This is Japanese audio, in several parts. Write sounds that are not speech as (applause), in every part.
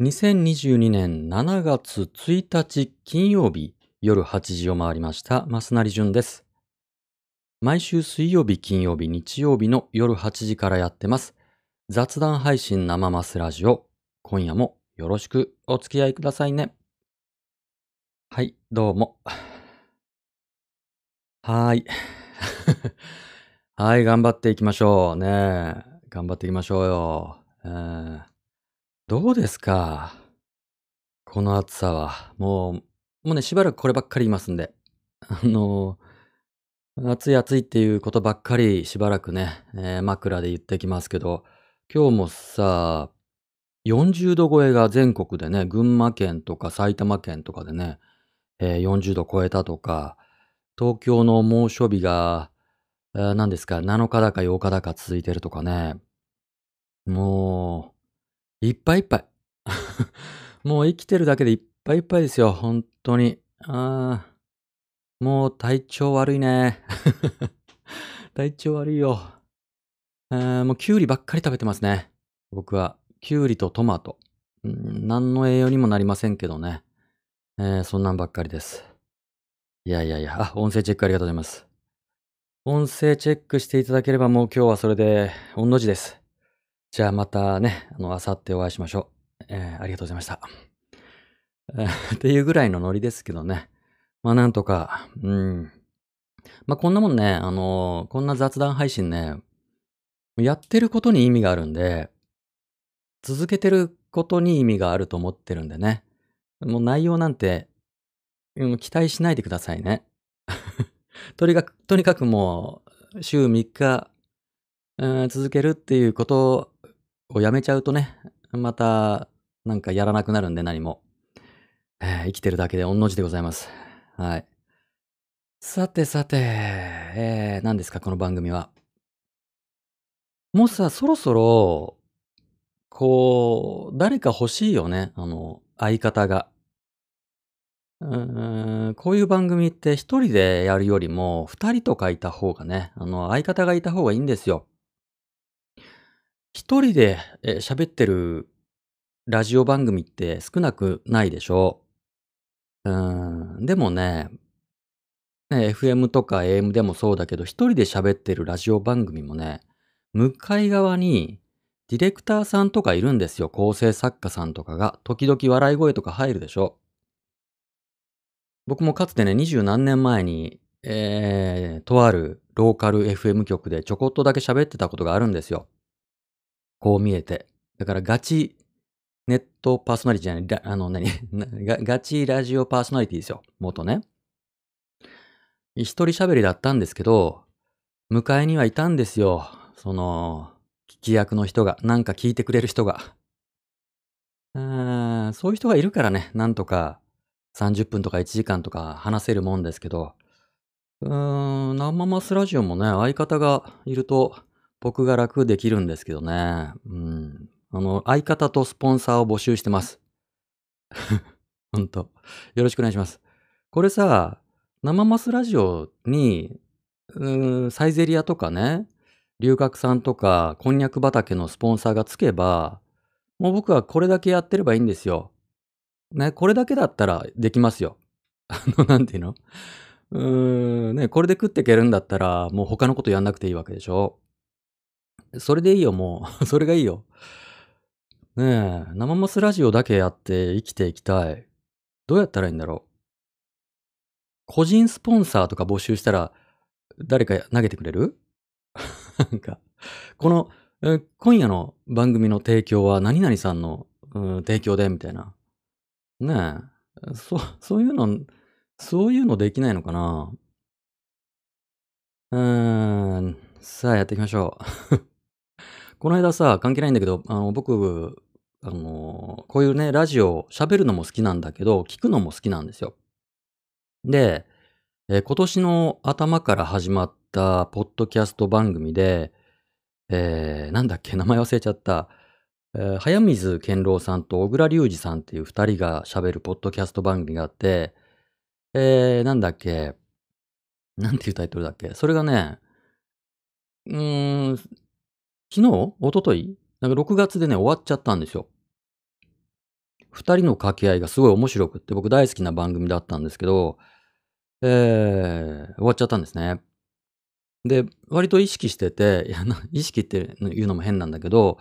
2022年7月1日金曜日夜8時を回りました、増成淳です。毎週水曜日、金曜日、日曜日の夜8時からやってます。雑談配信生マスラジオ。今夜もよろしくお付き合いくださいね。はい、どうも。はーい。(laughs) はい、頑張っていきましょう。ね。頑張っていきましょうよ。えーどうですか？この暑さは。もう、もうね、しばらくこればっかり言いますんで。あの、暑い暑いっていうことばっかりしばらくね、えー枕で言ってきますけど、今日もさ、40度超えが全国でね、群馬県とか埼玉県とかでね、えー40度超えたとか、東京の猛暑日が、えー何ですか、7日だか8日だか続いてるとかね。もう、いっぱいいっぱい。(laughs) もう生きてるだけでいっぱいいっぱいですよ、本当に。あーもう体調悪いね。(laughs) 体調悪いよ。えーもうキュウリばっかり食べてますね。僕は。キュウリとトマト。うん何の栄養にもなりませんけどね。えーそんなんばっかりです。いやいやいや、あ、音声チェックありがとうございます。音声チェックしていただければもう今日はそれで、御の字です。じゃあまたね、あの、あさってお会いしましょう。えーありがとうございました。っていうぐらいのノリですけどね。まあなんとか、うん。まあこんなもんね、あのこんな雑談配信ね、やってることに意味があるんで、続けてることに意味があると思ってるんでね。もう内容なんて、う期待しないでくださいね。(laughs) とにかく、とにかくもう、週3日、続けるっていうことをやめちゃうとね、また、なんかやらなくなるんで何も。えー生きてるだけで御の字でございます。はい。さてさて、えー、何ですか、この番組は。もうさ、そろそろ、こう、誰か欲しいよね、あの、相方が。うーん、こういう番組って一人でやるよりも、二人とかいた方がね、あの、相方がいた方がいいんですよ。一人で喋ってるラジオ番組って少なくないでしょ？うーん、でもね、ね、FM とか AM でもそうだけど、一人で喋ってるラジオ番組もね、向かい側にディレクターさんとかいるんですよ。構成作家さんとかが。時々笑い声とか入るでしょ？僕もかつてね、二十何年前に、えー、とあるローカル FM 局でちょこっとだけ喋ってたことがあるんですよ。こう見えて。だからガチネットパーソナリティじゃない、あの、何？(laughs) ガチラジオパーソナリティですよ。元ね。一人喋りだったんですけど、迎えにはいたんですよ。その、聞き役の人が、なんか聞いてくれる人が。そういう人がいるからね、なんとか30分とか1時間とか話せるもんですけど、うーん、生マスラジオもね、相方がいると僕が楽できるんですけどね。うん。あの、相方とスポンサーを募集してます。ほんと。よろしくお願いします。これさ、生マスラジオに、うん、サイゼリアとかね、龍角散とか、こんにゃく畑のスポンサーがつけば、もう僕はこれだけやってればいいんですよ。ね、これだけだったらできますよ。(laughs) あの、なんていうの？うーん、ね、これで食っていけるんだったら、もう他のことやんなくていいわけでしょ。それでいいよ、もう。(laughs) それがいいよ。ねえ、生マスラジオだけやって生きていきたい。どうやったらいいんだろう。個人スポンサーとか募集したら、誰か投げてくれる？(laughs) なんか、この、今夜の番組の提供は何々さんの、うん提供で、みたいな。ねえ、そ、そういうの、そういうのできないのかなうーん、さあやっていきましょう。(laughs) この間さ、関係ないんだけど、あの、僕、あの、こういうね、ラジオ、喋るのも好きなんだけど、聞くのも好きなんですよ。で、え今年の頭から始まったポッドキャスト番組で、えーなんだっけ、名前忘れちゃった。えー早水健郎さんと小倉隆二さんっていう二人が喋るポッドキャスト番組があって、えーなんだっけ、なんていうタイトルだっけ。それがね、うーん、昨日？一昨日？なんか6月でね、終わっちゃったんですよ。二人の掛け合いがすごい面白くって、僕大好きな番組だったんですけど、えー、終わっちゃったんですね。で、割と意識してて、いや、意識って言うのも変なんだけど、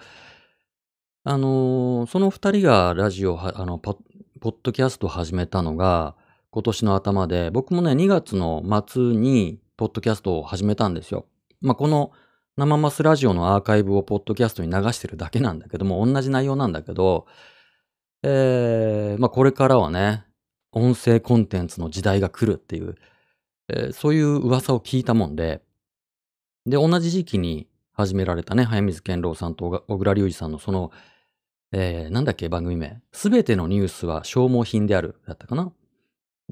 あのー、その二人がラジオ、あの、ポッドキャストを始めたのが、今年の頭で、僕もね、2月の末に、ポッドキャストを始めたんですよ。まあ、この、生マスラジオのアーカイブをポッドキャストに流してるだけなんだけども、同じ内容なんだけど、えー、まあ、これからはね、音声コンテンツの時代が来るっていう、えー、そういう噂を聞いたもんで、で、同じ時期に始められたね、早水健郎さんと小倉隆二さんのその、えー、なんだっけ、番組名。すべてのニュースは消耗品である、だったかな。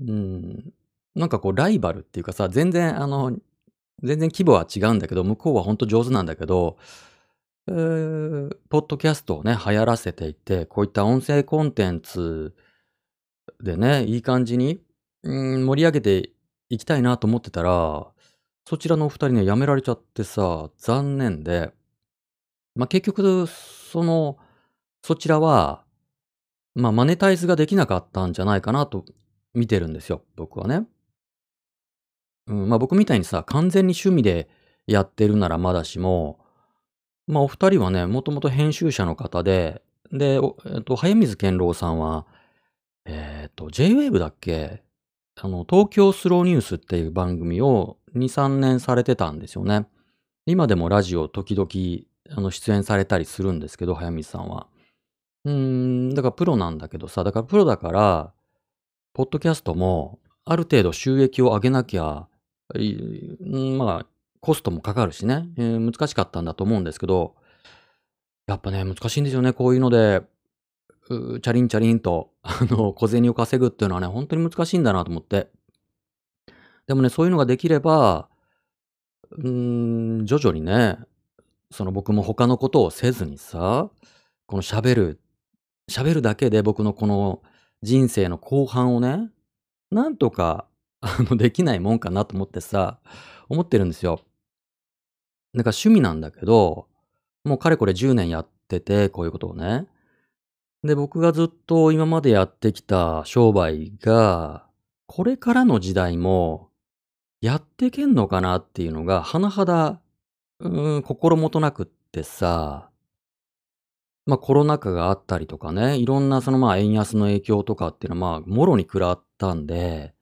うん。なんかこう、ライバルっていうかさ、全然、あの、全然規模は違うんだけど、向こうは本当上手なんだけど、えー、ポッドキャストをね、流行らせていて、こういった音声コンテンツでね、いい感じに、うん、盛り上げていきたいなと思ってたら、そちらのお二人ね、辞められちゃってさ、残念で、まあ、結局、その、そちらは、まあ、マネタイズができなかったんじゃないかなと見てるんですよ、僕はね。うん、まあ、僕みたいにさ、完全に趣味でやってるならまだしも、まあ、お二人はね、もともと編集者の方で、で、えっと、早水健郎さんは、えっと、J-Wave だっけ？あの、東京スローニュースっていう番組を2、3年されてたんですよね。今でもラジオ時々、あの、出演されたりするんですけど、早水さんは。うーん、だからプロなんだけどさ、だからプロだから、ポッドキャストも、ある程度収益を上げなきゃ、まあ、コストもかかるしね、えー、難しかったんだと思うんですけど、やっぱね、難しいんですよね、こういうので、チャリンチャリンと、(laughs) あの、小銭を稼ぐっていうのはね、本当に難しいんだなと思って。でもね、そういうのができれば、うーん、徐々にね、その僕も他のことをせずにさ、この喋る、喋るだけで僕のこの人生の後半をね、なんとか、あの、できないもんかなと思ってさ、思ってるんですよ。なんか趣味なんだけど、もうかれこれ10年やってて、こういうことをね。で、僕がずっと今までやってきた商売が、これからの時代もやってけんのかなっていうのが、甚だ、うーん、心もとなくってさ、まあコロナ禍があったりとかね、いろんなそのまあ円安の影響とかっていうのはまあ、もろに食らったんで、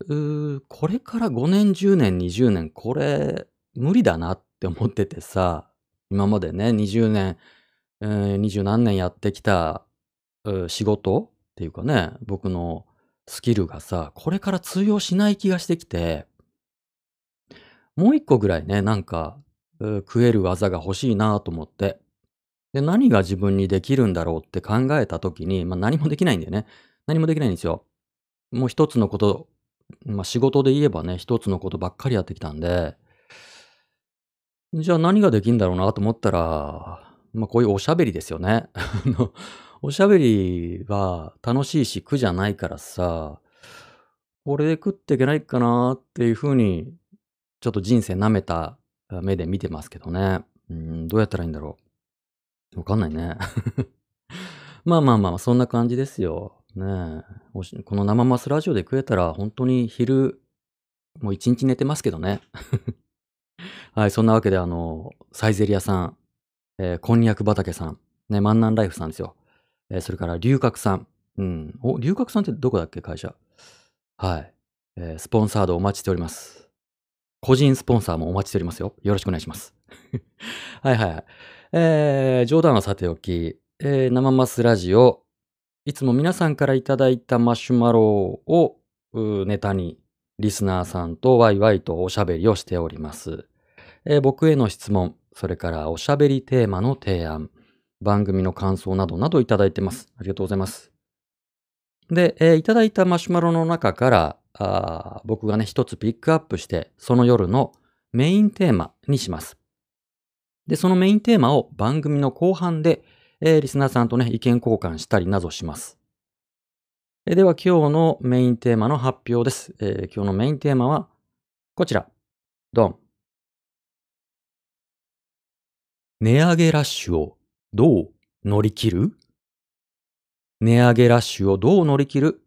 う、これから5年、10年、20年、これ、無理だなって思っててさ、今までね、20年、えー、20何年やってきた、仕事っていうかね、僕のスキルがさ、これから通用しない気がしてきて、もう一個ぐらいね、なんか、食える技が欲しいなと思って。で、何が自分にできるんだろうって考えた時に、まあ何もできないんだよね。何もできないんですよ。もう一つのことまあ、仕事で言えばね、一つのことばっかりやってきたんで、じゃあ何ができんだろうなと思ったら、まあ、こういうおしゃべりですよね。(laughs) おしゃべりは楽しいし苦じゃないからさ、これで食っていけないかなっていうふうに、ちょっと人生舐めた目で見てますけどね。うん、どうやったらいいんだろう。わかんないね。(laughs) まあまあまあ、そんな感じですよ。ねえ。この生マスラジオで食えたら、本当に昼、もう一日寝てますけどね。(laughs) はい、そんなわけで、あの、サイゼリアさん、えー、こんにゃく畑さん、ね、万南ライフさんですよ。えー、それから、龍角さん。うん。お、龍角さんってどこだっけ、会社。はい。えー、スポンサードお待ちしております。個人スポンサーもお待ちしておりますよ。よろしくお願いします。(laughs) はいはい。えー、冗談はさておき、えー、生マスラジオ、いつも皆さんからいただいたマシュマロをネタにリスナーさんとワイワイとおしゃべりをしております。えー、僕への質問、それからおしゃべりテーマの提案、番組の感想などなどいただいてます。ありがとうございます。で、えー、いただいたマシュマロの中から僕がね、一つピックアップして、その夜のメインテーマにします。で、そのメインテーマを番組の後半でえー、リスナーさんとね、意見交換したりなどします。えー、では今日のメインテーマの発表です、えー、今日のメインテーマはこちら。ドン。値上げラッシュをどう乗り切る？値上げラッシュをどう乗り切る？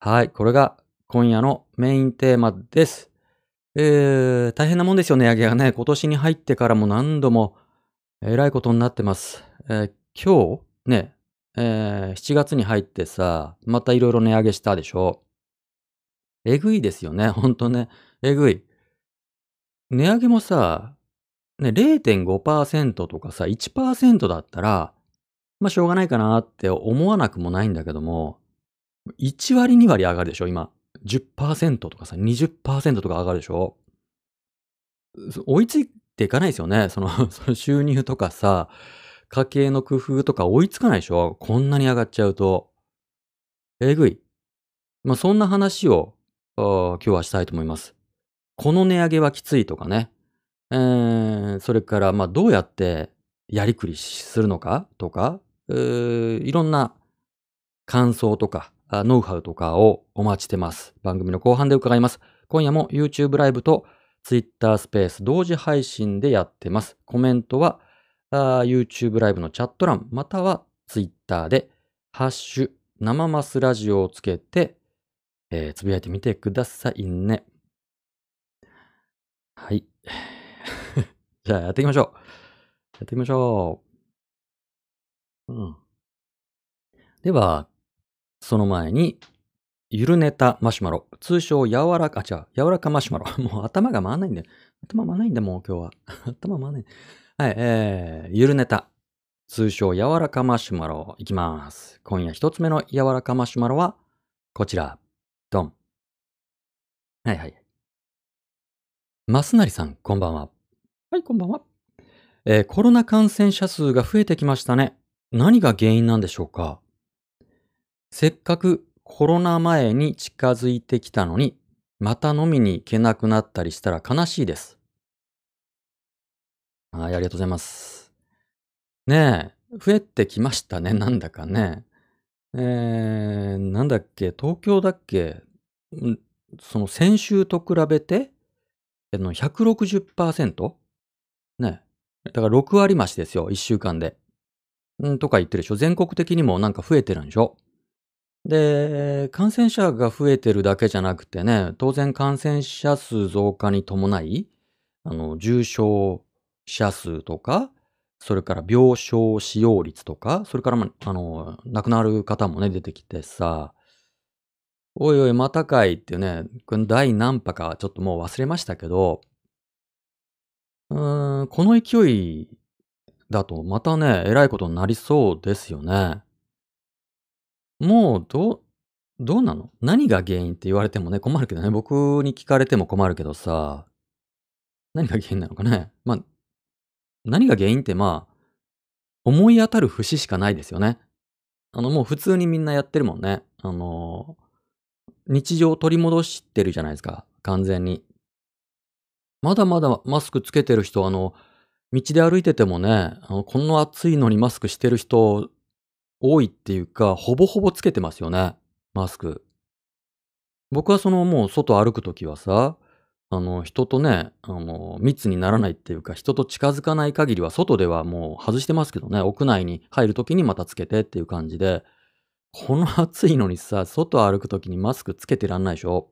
はい、これが今夜のメインテーマです。えー、大変なもんですよ、値上げがね。今年に入ってからも何度も、えらいことになってます。えー、今日、ね、えー、7月に入ってさ、またいろいろ値上げしたでしょ？えぐいですよね、ほんとね。えぐい。値上げもさ、ね、0.5%とかさ、1%だったら、ま、しょうがないかなって思わなくもないんだけども、1割2割上がるでしょ、今。10%とかさ、20%とか上がるでしょ？追いついていかないですよね。そのその収入とかさ、家計の工夫とか追いつかないでしょ？こんなに上がっちゃうと。えぐい。まあ、そんな話を、今日はしたいと思います。この値上げはきついとかね。えー、それから、ま、どうやってやりくりするのかとか、うーいろんな感想とか、ノウハウとかをお待ちしてます。番組の後半で伺います。今夜も YouTube ライブと Twitter スペース同時配信でやってます。コメントは YouTube ライブのチャット欄、または Twitter でハッシュ生マスラジオをつけて、えー、つぶやいてみてくださいね。はい。(laughs) じゃあやっていきましょう。やっていきましょう。うん。では、その前に、ゆるネタマシュマロ。通称柔らか、あ、違う、柔らかマシュマロ。(laughs) もう頭が回んないんだよ。頭回んないんだもう今日は。(laughs) 頭回んない。はい、えー、ゆるネタ。通称柔らかマシュマロ。いきます。今夜一つ目の柔らかマシュマロは、こちら。ドン。はいはい。マスナリさん、こんばんは。はい、こんばんは。えー、コロナ感染者数が増えてきましたね。何が原因なんでしょうかせっかくコロナ前に近づいてきたのに、また飲みに行けなくなったりしたら悲しいです。はい、ありがとうございます。ねえ、増えてきましたね、なんだかね。えー、なんだっけ、東京だっけ、その先週と比べて、あの、160%? ね。だから6割増しですよ、1週間で。ん、とか言ってるでしょ。全国的にもなんか増えてるんでしょ。で、感染者が増えてるだけじゃなくてね、当然感染者数増加に伴い、あの、重症者数とか、それから病床使用率とか、それからま、あの、亡くなる方もね、出てきてさ、おいおい、またかいってね、これ第何波かちょっともう忘れましたけど、うーん、この勢いだとまたね、えらいことになりそうですよね。もう、どどうなの？何が原因って言われてもね、困るけどね、僕に聞かれても困るけどさ。何が原因なのかね。まあ、何が原因って、まあ、思い当たる節しかないですよね。あの、もう普通にみんなやってるもんね。あの、日常を取り戻してるじゃないですか、完全に。まだまだマスクつけてる人、あの、道で歩いててもね、あの、こんな暑いのにマスクしてる人多いっていうか、ほぼほぼつけてますよね、マスク。僕はそのもう外歩くときはさ、あの人とね、あの密にならないっていうか、人と近づかない限りは外ではもう外してますけどね、屋内に入るときにまたつけてっていう感じで、この暑いのにさ、外歩くときにマスクつけてらんないでしょ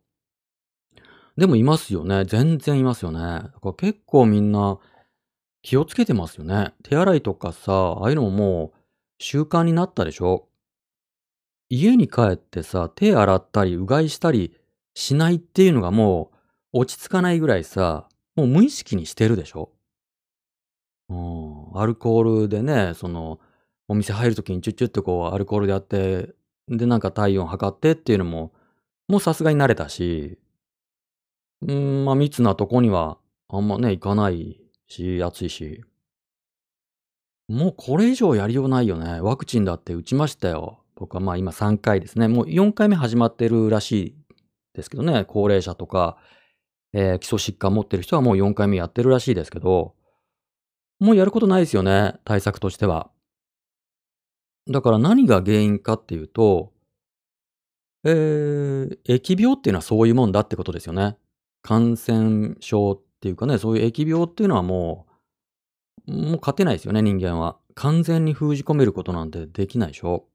でもいますよね。全然いますよね。だから結構みんな気をつけてますよね。手洗いとかさ、ああいうのももう習慣になったでしょ家に帰ってさ、手洗ったり、うがいしたりしないっていうのがもう落ち着かないぐらいさ、もう無意識にしてるでしょ？うん、アルコールでね、その、お店入るときにチュッチュッとこうアルコールでやって、で、なんか体温測ってっていうのも、もうさすがに慣れたし、うん、まあ密なとこにはあんまね、行かないし、暑いし。もうこれ以上やりようないよね。ワクチンだって打ちましたよ。僕はまあ今3回ですね。もう4回目始まってるらしいですけどね。高齢者とか、えー、基礎疾患持ってる人はもう4回目やってるらしいですけど、もうやることないですよね。対策としては。だから何が原因かっていうと、えー、疫病っていうのはそういうもんだってことですよね。感染症っていうかね、そういう疫病っていうのはもう、もう勝てないですよね、人間は。完全に封じ込めることなんてできないでしょ。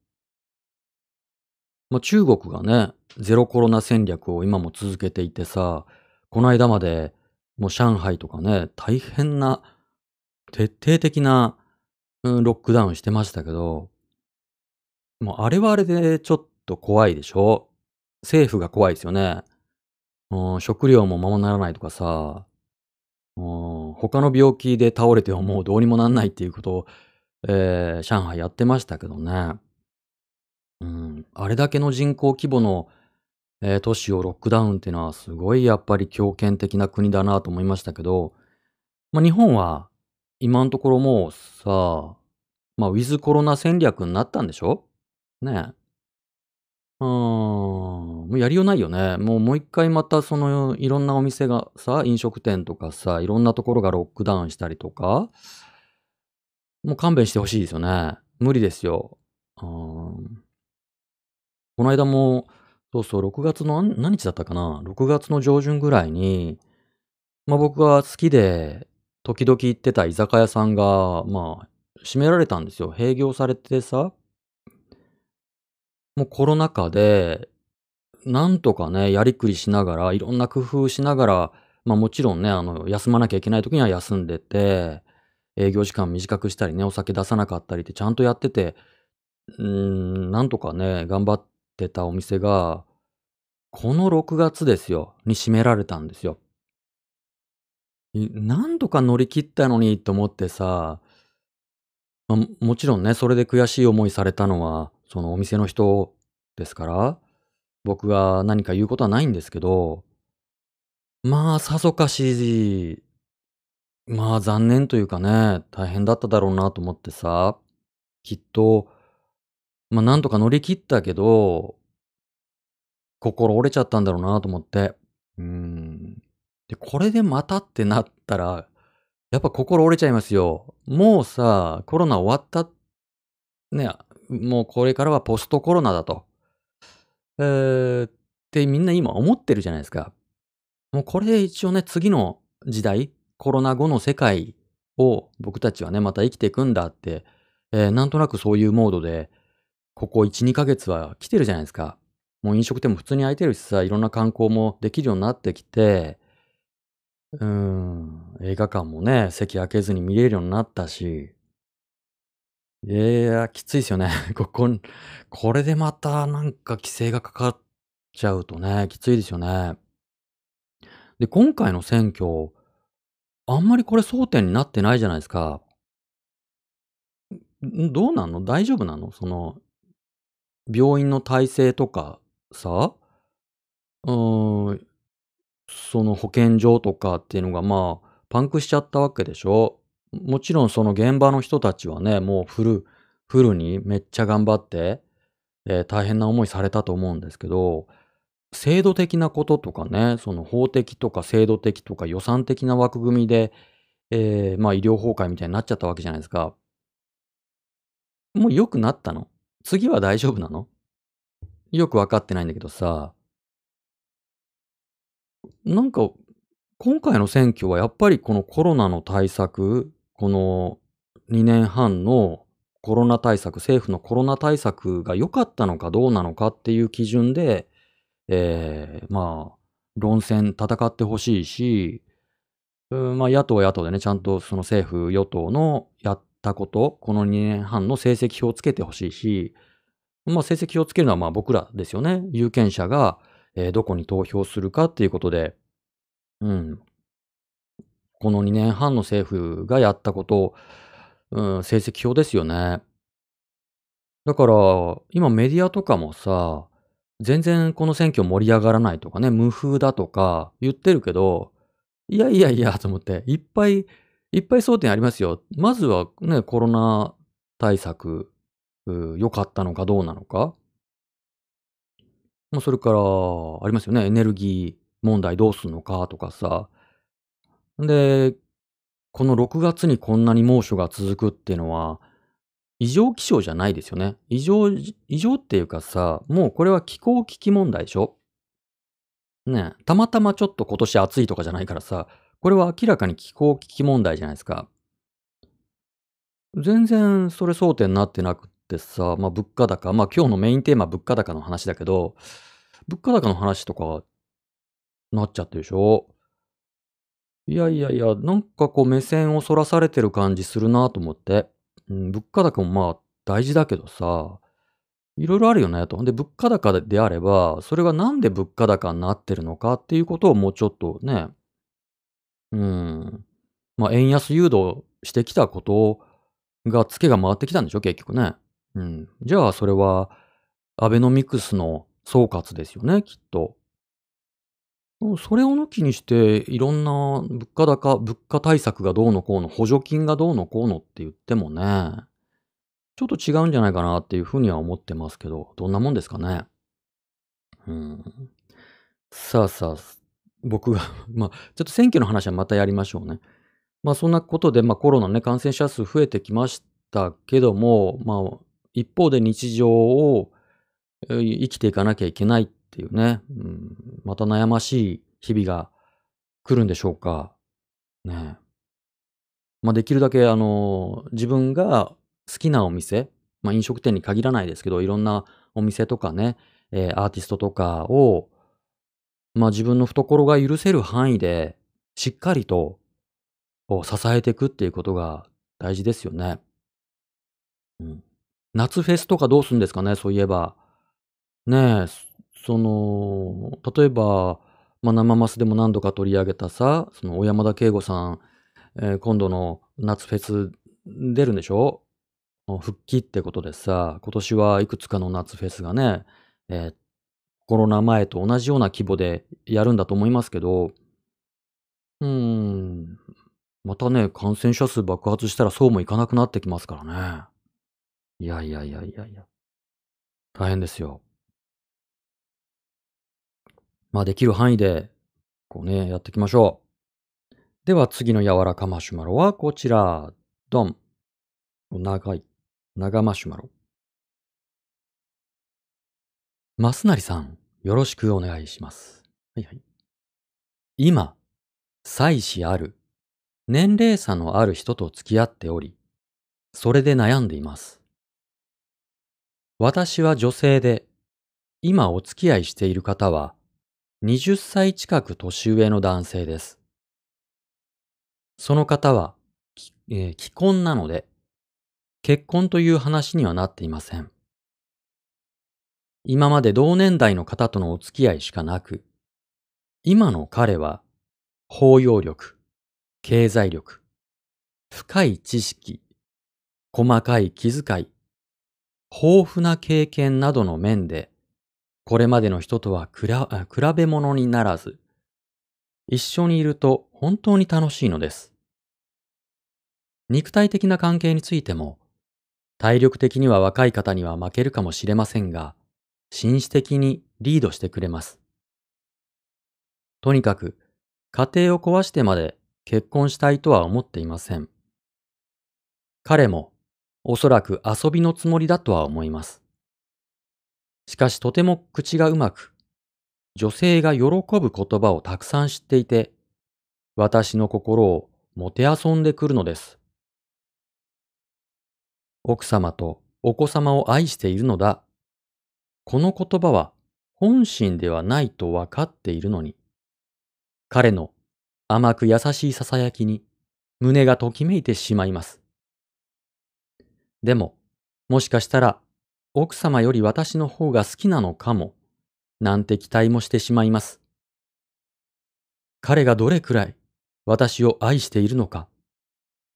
ま、中国がね、ゼロコロナ戦略を今も続けていてさ、こないだまで、もう上海とかね、大変な、徹底的な、うん、ロックダウンしてましたけど、もうあれはあれでちょっと怖いでしょ？政府が怖いですよね。うん、食料もままならないとかさ、うん、他の病気で倒れてももうどうにもなんないっていうことを、ええ、上海やってましたけどね。うん、あれだけの人口規模の、ええ、都市をロックダウンっていうのはすごいやっぱり強権的な国だなと思いましたけど、ま、日本は今んところもうさ、まあ、ウィズコロナ戦略になったんでしょ？ね。うーん、もうやりようないよね。もうもう一回またそのいろんなお店がさ、飲食店とかさ、いろんなところがロックダウンしたりとかもう勘弁して欲しいですよね。無理ですよ。うん。こないだも、そうそう、6月の何日だったかな、6月の上旬ぐらいに、まあ、僕が好きで時々行ってた居酒屋さんが、まあ、閉められたんですよ。閉業されてさ。もうコロナ禍で、なんとかね、やりくりしながら、いろんな工夫しながら、まあ、もちろんね、あの、休まなきゃいけない時には休んでて、営業時間短くしたりね、お酒出さなかったりってちゃんとやってて、うん、なんとかね、頑張ってたお店が、この6月ですよ、に閉められたんですよ。なんとか乗り切ったのにと思ってさ、ま、もちろんね、それで悔しい思いされたのは、そのお店の人ですから、僕が何か言うことはないんですけど、まあ、さぞかし、まあ、残念というかね、大変だっただろうなと思ってさ、きっと、まあ、なんとか乗り切ったけど心折れちゃったんだろうなと思って。うーん。で、これでまたってなったら、やっぱ心折れちゃいますよ。もうさ、コロナ終わったね、もうこれからはポストコロナだと。ええ、ってみんな今思ってるじゃないですか。もうこれで一応ね、次の時代、コロナ後の世界を僕たちはね、また生きていくんだって、ええ、なんとなくそういうモードで、ここ1、2ヶ月は来てるじゃないですか。もう飲食店も普通に開いてるしさ、いろんな観光もできるようになってきて、うん、映画館もね、席空けずに見れるようになったし。いや、きついですよね。(laughs) ここんこれでまたなんか規制がかかっちゃうとね、きついですよね。で、今回の選挙、あんまりこれ争点になってないじゃないですか。どうなの？大丈夫なの？その病院の体制とかさ、うん、その保健所とかっていうのが、まあ、パンクしちゃったわけでしょ？もちろんその現場の人たちはね、もうフルフルにめっちゃ頑張って、ええ、大変な思いされたと思うんですけど、制度的なこととかね、その法的とか制度的とか予算的な枠組みで、ええ、まあ、医療崩壊みたいになっちゃったわけじゃないですか。もう良くなったの？次は大丈夫なの？よくわかってないんだけどさ。なんか、今回の選挙はやっぱりこのコロナの対策、この2年半のコロナ対策政府のコロナ対策が良かったのかどうなのかっていう基準で、ええ、まあ、論戦戦って欲しいし、うん、ま、野党野党でね、ちゃんとその政府与党のやったこと、この2年半の成績表をつけて欲しいし、まあ、成績をつけるのは、まあ、僕らですよね。有権者が、ええ、どこに投票するかっていうことで、うん。この2年半の政府がやったこと、うん、成績表ですよね。だから、今メディアとかもさ、全然この選挙盛り上がらないとかね、無風だとか言ってるけど、いやいやいやと思って、いっぱいいっぱい争点ありますよ。まずはね、コロナ対策、良かったのかどうなのか。ま、それからありますよね、エネルギー問題どうすんのかとかさ。で、この6月にこんなに猛暑が続くっていうのは、異常気象じゃないですよね。異常異常っていうかさ、もうこれは気候危機問題でしょ。ね、たまたまちょっと今年暑いとかじゃないからさ、これは明らかに気候危機問題じゃないですか。全然それ争点になってなくっってさ、まあ、物価高、まあ、今日のメインテーマ物価高の話だけど、物価高の話とかなっちゃってるでしょ？いやいやいや、なんかこう目線をそらされてる感じするなと思って。うん、物価高もまあ大事だけどさ、いろいろあるよねと。で、物価高であれば、それがなんで物価高になってるのかっていうことをもうちょっとね、うん、まあ円安誘導してきたことが、ツケが回ってきたんでしょ結局ね。うん。じゃあそれは、アベノミクスの総括ですよね、きっと。それを抜きにして、いろんな物価高、物価対策がどうのこうの、補助金がどうのこうのって言ってもね、ちょっと違うんじゃないかなっていうふうには思ってますけど、どんなもんですかね。うん。さあさあ、僕が (laughs) まあ、ちょっと選挙の話はまたやりましょうね。まあそんなことで、まあコロナね、感染者数増えてきましたけども、まあ一方で日常を生きていかなきゃいけないっていうね、うん、また悩ましい日々が来るんでしょうか。ねまあできるだけあの、自分が好きなお店、まあ飲食店に限らないですけど、いろんなお店とかね、えー、アーティストとかを、まあ自分の懐が許せる範囲でしっかりと支えていくっていうことが大事ですよね。うん。夏フェスとかどうすんですかね、そういえば。ねえ、その、例えば、まあ、生マスでも何度か取り上げたさ、その小山田圭吾さん、えー、今度の夏フェス出るんでしょ？復帰ってことでさ、今年はいくつかの夏フェスがね、えー、コロナ前と同じような規模でやるんだと思いますけど、うーん、またね、感染者数爆発したらそうもいかなくなってきますからね。いやいやいやいやいや。大変ですよ。まあできる範囲で、こうね、やっていきましょう。では次の柔らかマシュマロはこちら。ドン。長い。長マシュマロ。マスナリさん、よろしくお願いします。はいはい。今、妻子ある、年齢差のある人と付き合っており、それで悩んでいます。私は女性で、今お付き合いしている方は、20歳近く年上の男性です。その方は、えー、既婚なので、結婚という話にはなっていません。今まで同年代の方とのお付き合いしかなく、今の彼は包容力、経済力、深い知識、細かい気遣い、豊富な経験などの面で、これまでの人とは比べ物にならず、一緒にいると本当に楽しいのです。肉体的な関係についても、体力的には若い方には負けるかもしれませんが、紳士的にリードしてくれます。とにかく、家庭を壊してまで結婚したいとは思っていません。彼もおそらく遊びのつもりだとは思います。しかしとても口がうまく、女性が喜ぶ言葉をたくさん知っていて、私の心をもてあそんでくるのです。奥様とお子様を愛しているのだ。この言葉は本心ではないと分かっているのに、彼の甘く優しい囁きに胸がときめいてしまいます。でも、もしかしたら奥様より私の方が好きなのかも、なんて期待もしてしまいます。彼がどれくらい私を愛しているのか、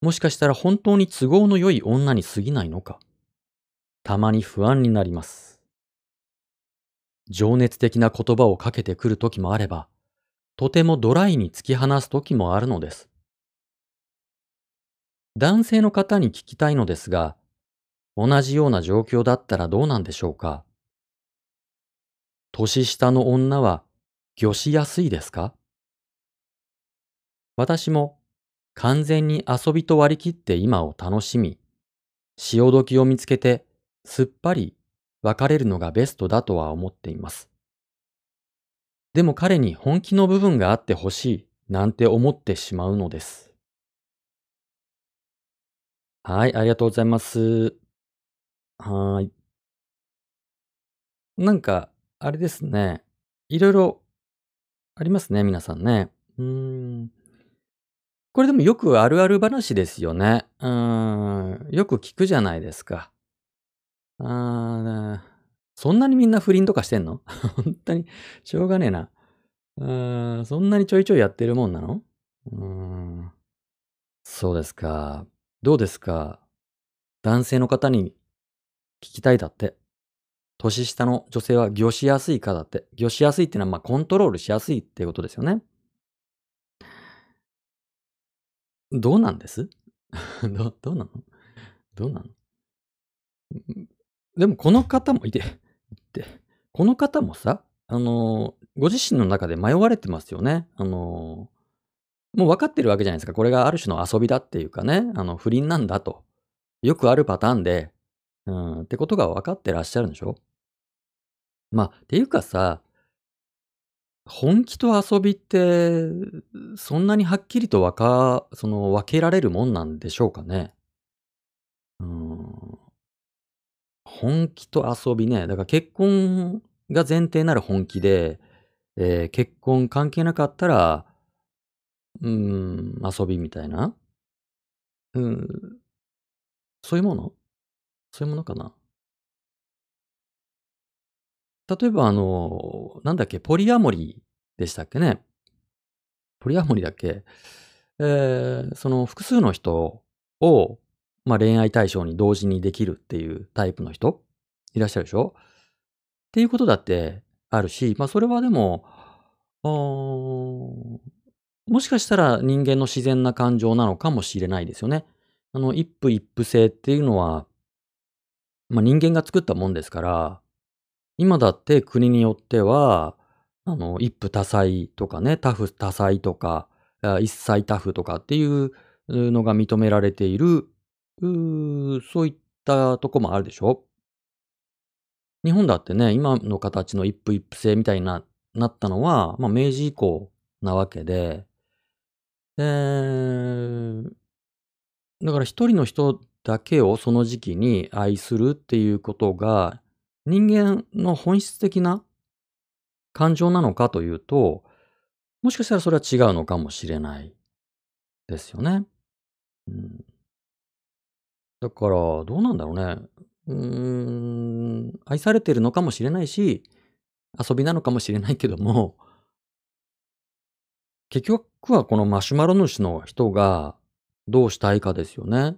もしかしたら本当に都合の良い女に過ぎないのか。たまに不安になります。情熱的な言葉をかけてくる時もあれば、とてもドライに突き放す時もあるのです。男性の方に聞きたいのですが、同じような状況だったらどうなんでしょうか？年下の女は魚しやすいですか？私も完全に遊びと割り切って今を楽しみ、潮時を見つけてすっぱり別れるのがベストだとは思っています。でも彼に本気の部分があってほしいなんて思ってしまうのです。はい、ありがとうございます。はーい。なんか、あれですね。いろいろありますね、皆さんね。うん。これでもよくあるある話ですよね。うん。よく聞くじゃないですか。あーそんなにみんな不倫とかしてんの？(laughs) 本当に、しょうがねえな。うん、そんなにちょいちょいやってるもんなの？うん。そうですか。どうですか？男性の方に聞きたいだって。年下の女性は魚しやすいかだって。魚しやすいっていうのは、まあ、コントロールしやすいっていうことですよね。どうなんです？(laughs) どどうなの？どうなの？でもこの方もいて、いて、この方もさ、あの、ご自身の中で迷われてますよね。あの、もう分かってるわけじゃないですか。これがある種の遊びだっていうかね、あの、不倫なんだと。よくあるパターンで、うん、ってことが分かってらっしゃるんでしょ？まあ、っていうかさ、本気と遊びって、そんなにはっきりとわかその、分けられるもんなんでしょうかね？うん。本気と遊びね、だから結婚が前提なら本気で、えー結婚関係なかったら、うん、遊びみたいな？うん、そういうもの？そういうものかな？例えばあの、なんだっけ、ポリアモリーでしたっけね。ポリアモリーだっけ。えーその複数の人を、まあ、恋愛対象に同時にできるっていうタイプの人いらっしゃるでしょっていうことだってあるし、まあ、それはでも、あーもしかしたら人間の自然な感情なのかもしれないですよね。あの、一夫一夫制っていうのは、まあ、人間が作ったもんですから、今だって国によっては、あの、一夫多妻とかね、多夫多妻とか、一妻多夫とかっていうのが認められている、そういったとこもあるでしょ？日本だってね、今の形の一夫一夫制みたいにななったのは、まあ、明治以降なわけで、えーだから一人の人だけをその時期に愛するっていうことが、人間の本質的な感情なのかというと、もしかしたらそれは違うのかもしれないですよね。うん。だから、どうなんだろうね。うーん、愛されてるのかもしれないし、遊びなのかもしれないけども、結局はこのマシュマロ主の人がどうしたいかですよね。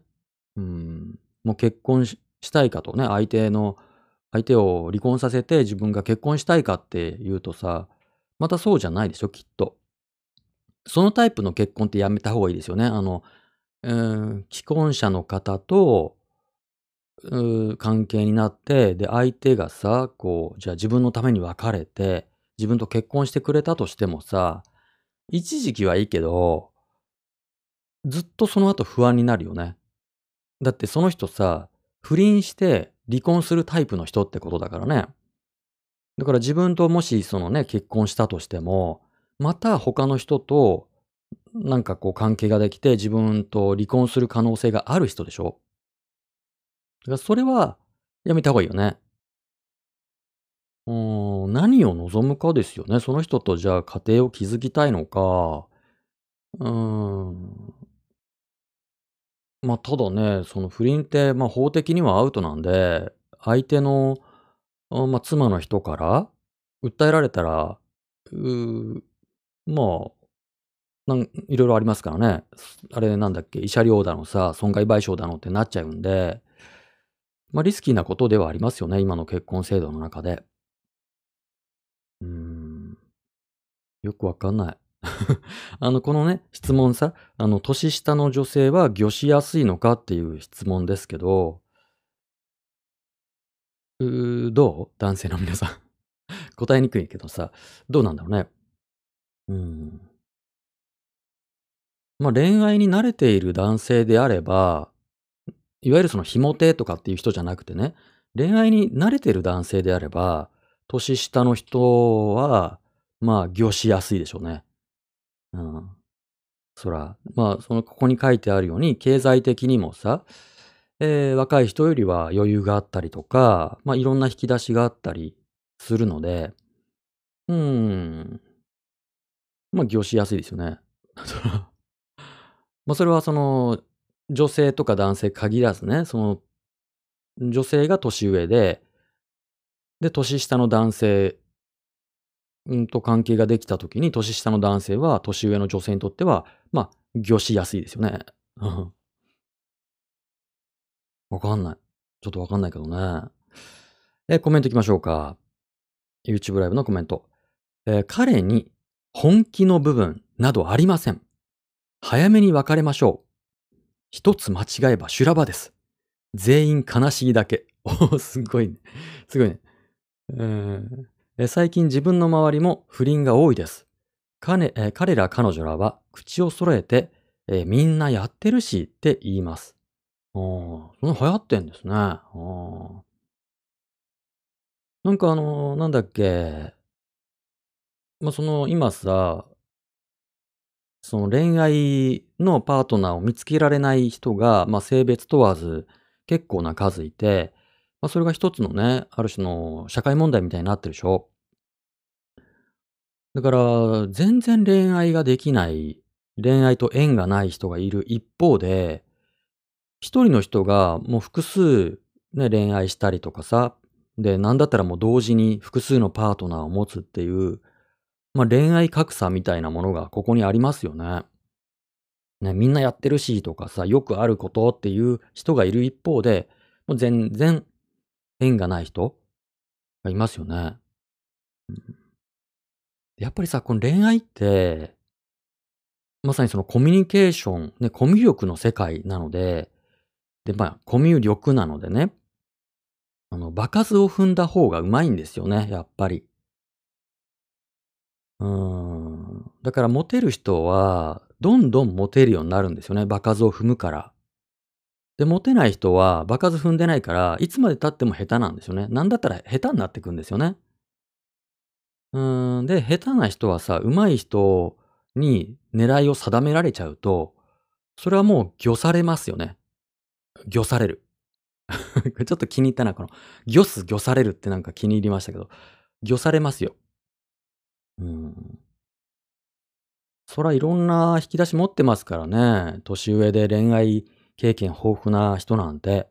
うん。もう結婚したいかとね、相手の相手を離婚させて自分が結婚したいかって言うとさ、またそうじゃないでしょ、きっと。そのタイプの結婚ってやめた方がいいですよね。あの、うん、既婚者の方と、関係になって、で、相手がさ、こう、じゃあ自分のために別れて、自分と結婚してくれたとしてもさ、一時期はいいけど、ずっとその後不安になるよね。だってその人さ、不倫して離婚するタイプの人ってことだからね。だから自分ともしそのね、結婚したとしても、また他の人となんかこう関係ができて自分と離婚する可能性がある人でしょだからそれはやめた方がいいよね。うん、何を望むかですよね。その人とじゃあ家庭を築きたいのか、うーん、まあ、ただね、その不倫って、まあ、法的にはアウトなんで、相手の、まあ、妻の人から訴えられたら、う、まあ、なん色々ありますからね。あれなんだっけ、慰謝料だのさ、損害賠償だのってなっちゃうんで、まあ、リスキーなことではありますよね、今の結婚制度の中で。うーん、よくわかんない。(laughs) あの、このね、質問さ、あの、年下の女性は御しやすいのかっていう質問ですけど、うーどう？男性の皆さん。(laughs) 答えにくいけどさ、どうなんだろうね。うん。まあ、恋愛に慣れている男性であれば、いわゆるそのひも手とかっていう人じゃなくてね、恋愛に慣れてる男性であれば、年下の人は、まあ、御しやすいでしょうね。うん。そら、まあ、そのここに書いてあるように、経済的にもさ、えー若い人よりは余裕があったりとか、まあ、いろんな引き出しがあったりするので、うーん、まあ、業しやすいですよね。(laughs) まあ、それはその、女性とか男性限らずね、その、女性が年上で、で、年下の男性うんと関係ができた時に、年下の男性は年上の女性にとっては、まあ、御しやすいですよね。うん。(laughs) わかんない。ちょっとわかんないけどね。え、コメントいきましょうか。YouTube ライブのコメント。え彼に本気の部分などありません。早めに別れましょう。一つ間違えば修羅場です。全員悲しいだけ。おーすごいね。すごいね。うん最近自分の周りも不倫が多いです。彼え彼ら彼女らは口を揃えて、えみんなやってるしって言います。ああ、そんな流行ってんですね。あ。なんかあの、なんだっけ。まあ、その、今さ、その恋愛のパートナーを見つけられない人が、まあ、性別問わず結構な数いて、まあ、それが一つのね、ある種の社会問題みたいになってるでしょ。だから、全然恋愛ができない、恋愛と縁がない人がいる一方で、一人の人がもう複数ね、恋愛したりとかさ、で、なんだったらもう同時に複数のパートナーを持つっていう、まあ恋愛格差みたいなものがここにありますよね。ね、みんなやってるしとかさ、よくあることっていう人がいる一方で、もう全然縁がない人？がいますよね。やっぱりさ、この恋愛って、まさにそのコミュニケーション、ね、コミュ力の世界なので、で、まあ、コミュ力なのでね、あの、場数を踏んだ方がうまいんですよね、やっぱり。うん。だからモテる人は、どんどんモテるようになるんですよね、場数を踏むから。で、モテない人は場数踏んでないから、いつまで経っても下手なんですよね。なんだったら下手になってくんですよね。うーん。で、下手な人はさ、上手い人に狙いを定められちゃうと、それはもう魚されますよね。魚される。(laughs) ちょっと気に入ったな、この、魚す魚されるってなんか気に入りましたけど、魚されますよ。うん。そらいろんな引き出し持ってますからね。年上で恋愛経験豊富な人なんて。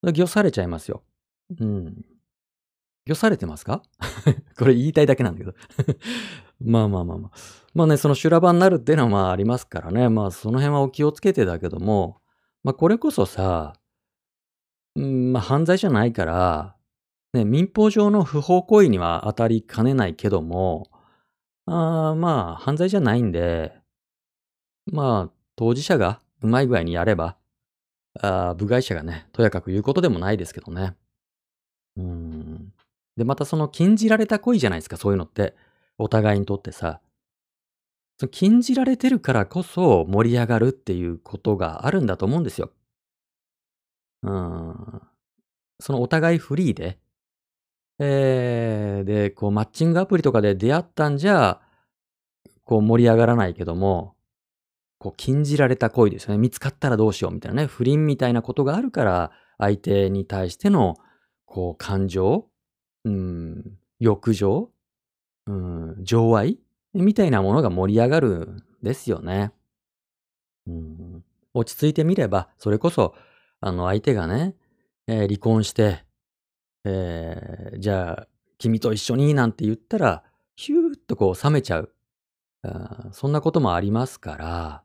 魚されちゃいますよ。うん。魚されてますか？(laughs) これ言いたいだけなんだけど。(laughs) まあまあまあまあ。まあね、その修羅場になるっていうのはまあありますからね。まあその辺はお気をつけてだけども、まあこれこそさ、うん、まあ犯罪じゃないから、ね、民法上の不法行為には当たりかねないけども、あまあ犯罪じゃないんで、まあ当事者がうまい具合にやれば、あ部外者がね、とやかく言うことでもないですけどね。うん。で、またその禁じられた行為じゃないですか、そういうのって。お互いにとってさ。その禁じられてるからこそ盛り上がるっていうことがあるんだと思うんですよ。うん。そのお互いフリーで、えー、で、こうマッチングアプリとかで出会ったんじゃ、こう盛り上がらないけども、こう禁じられた行為ですよね。見つかったらどうしようみたいなね。不倫みたいなことがあるから、相手に対しての、こう感情、うん、欲情、うん、情愛みたいなものが盛り上がるんですよね。うん、落ち着いてみれば、それこそ、あの相手がね、えー離婚して、えーじゃあ、君と一緒になんて言ったら、ヒューッとこう冷めちゃう。そんなこともありますから、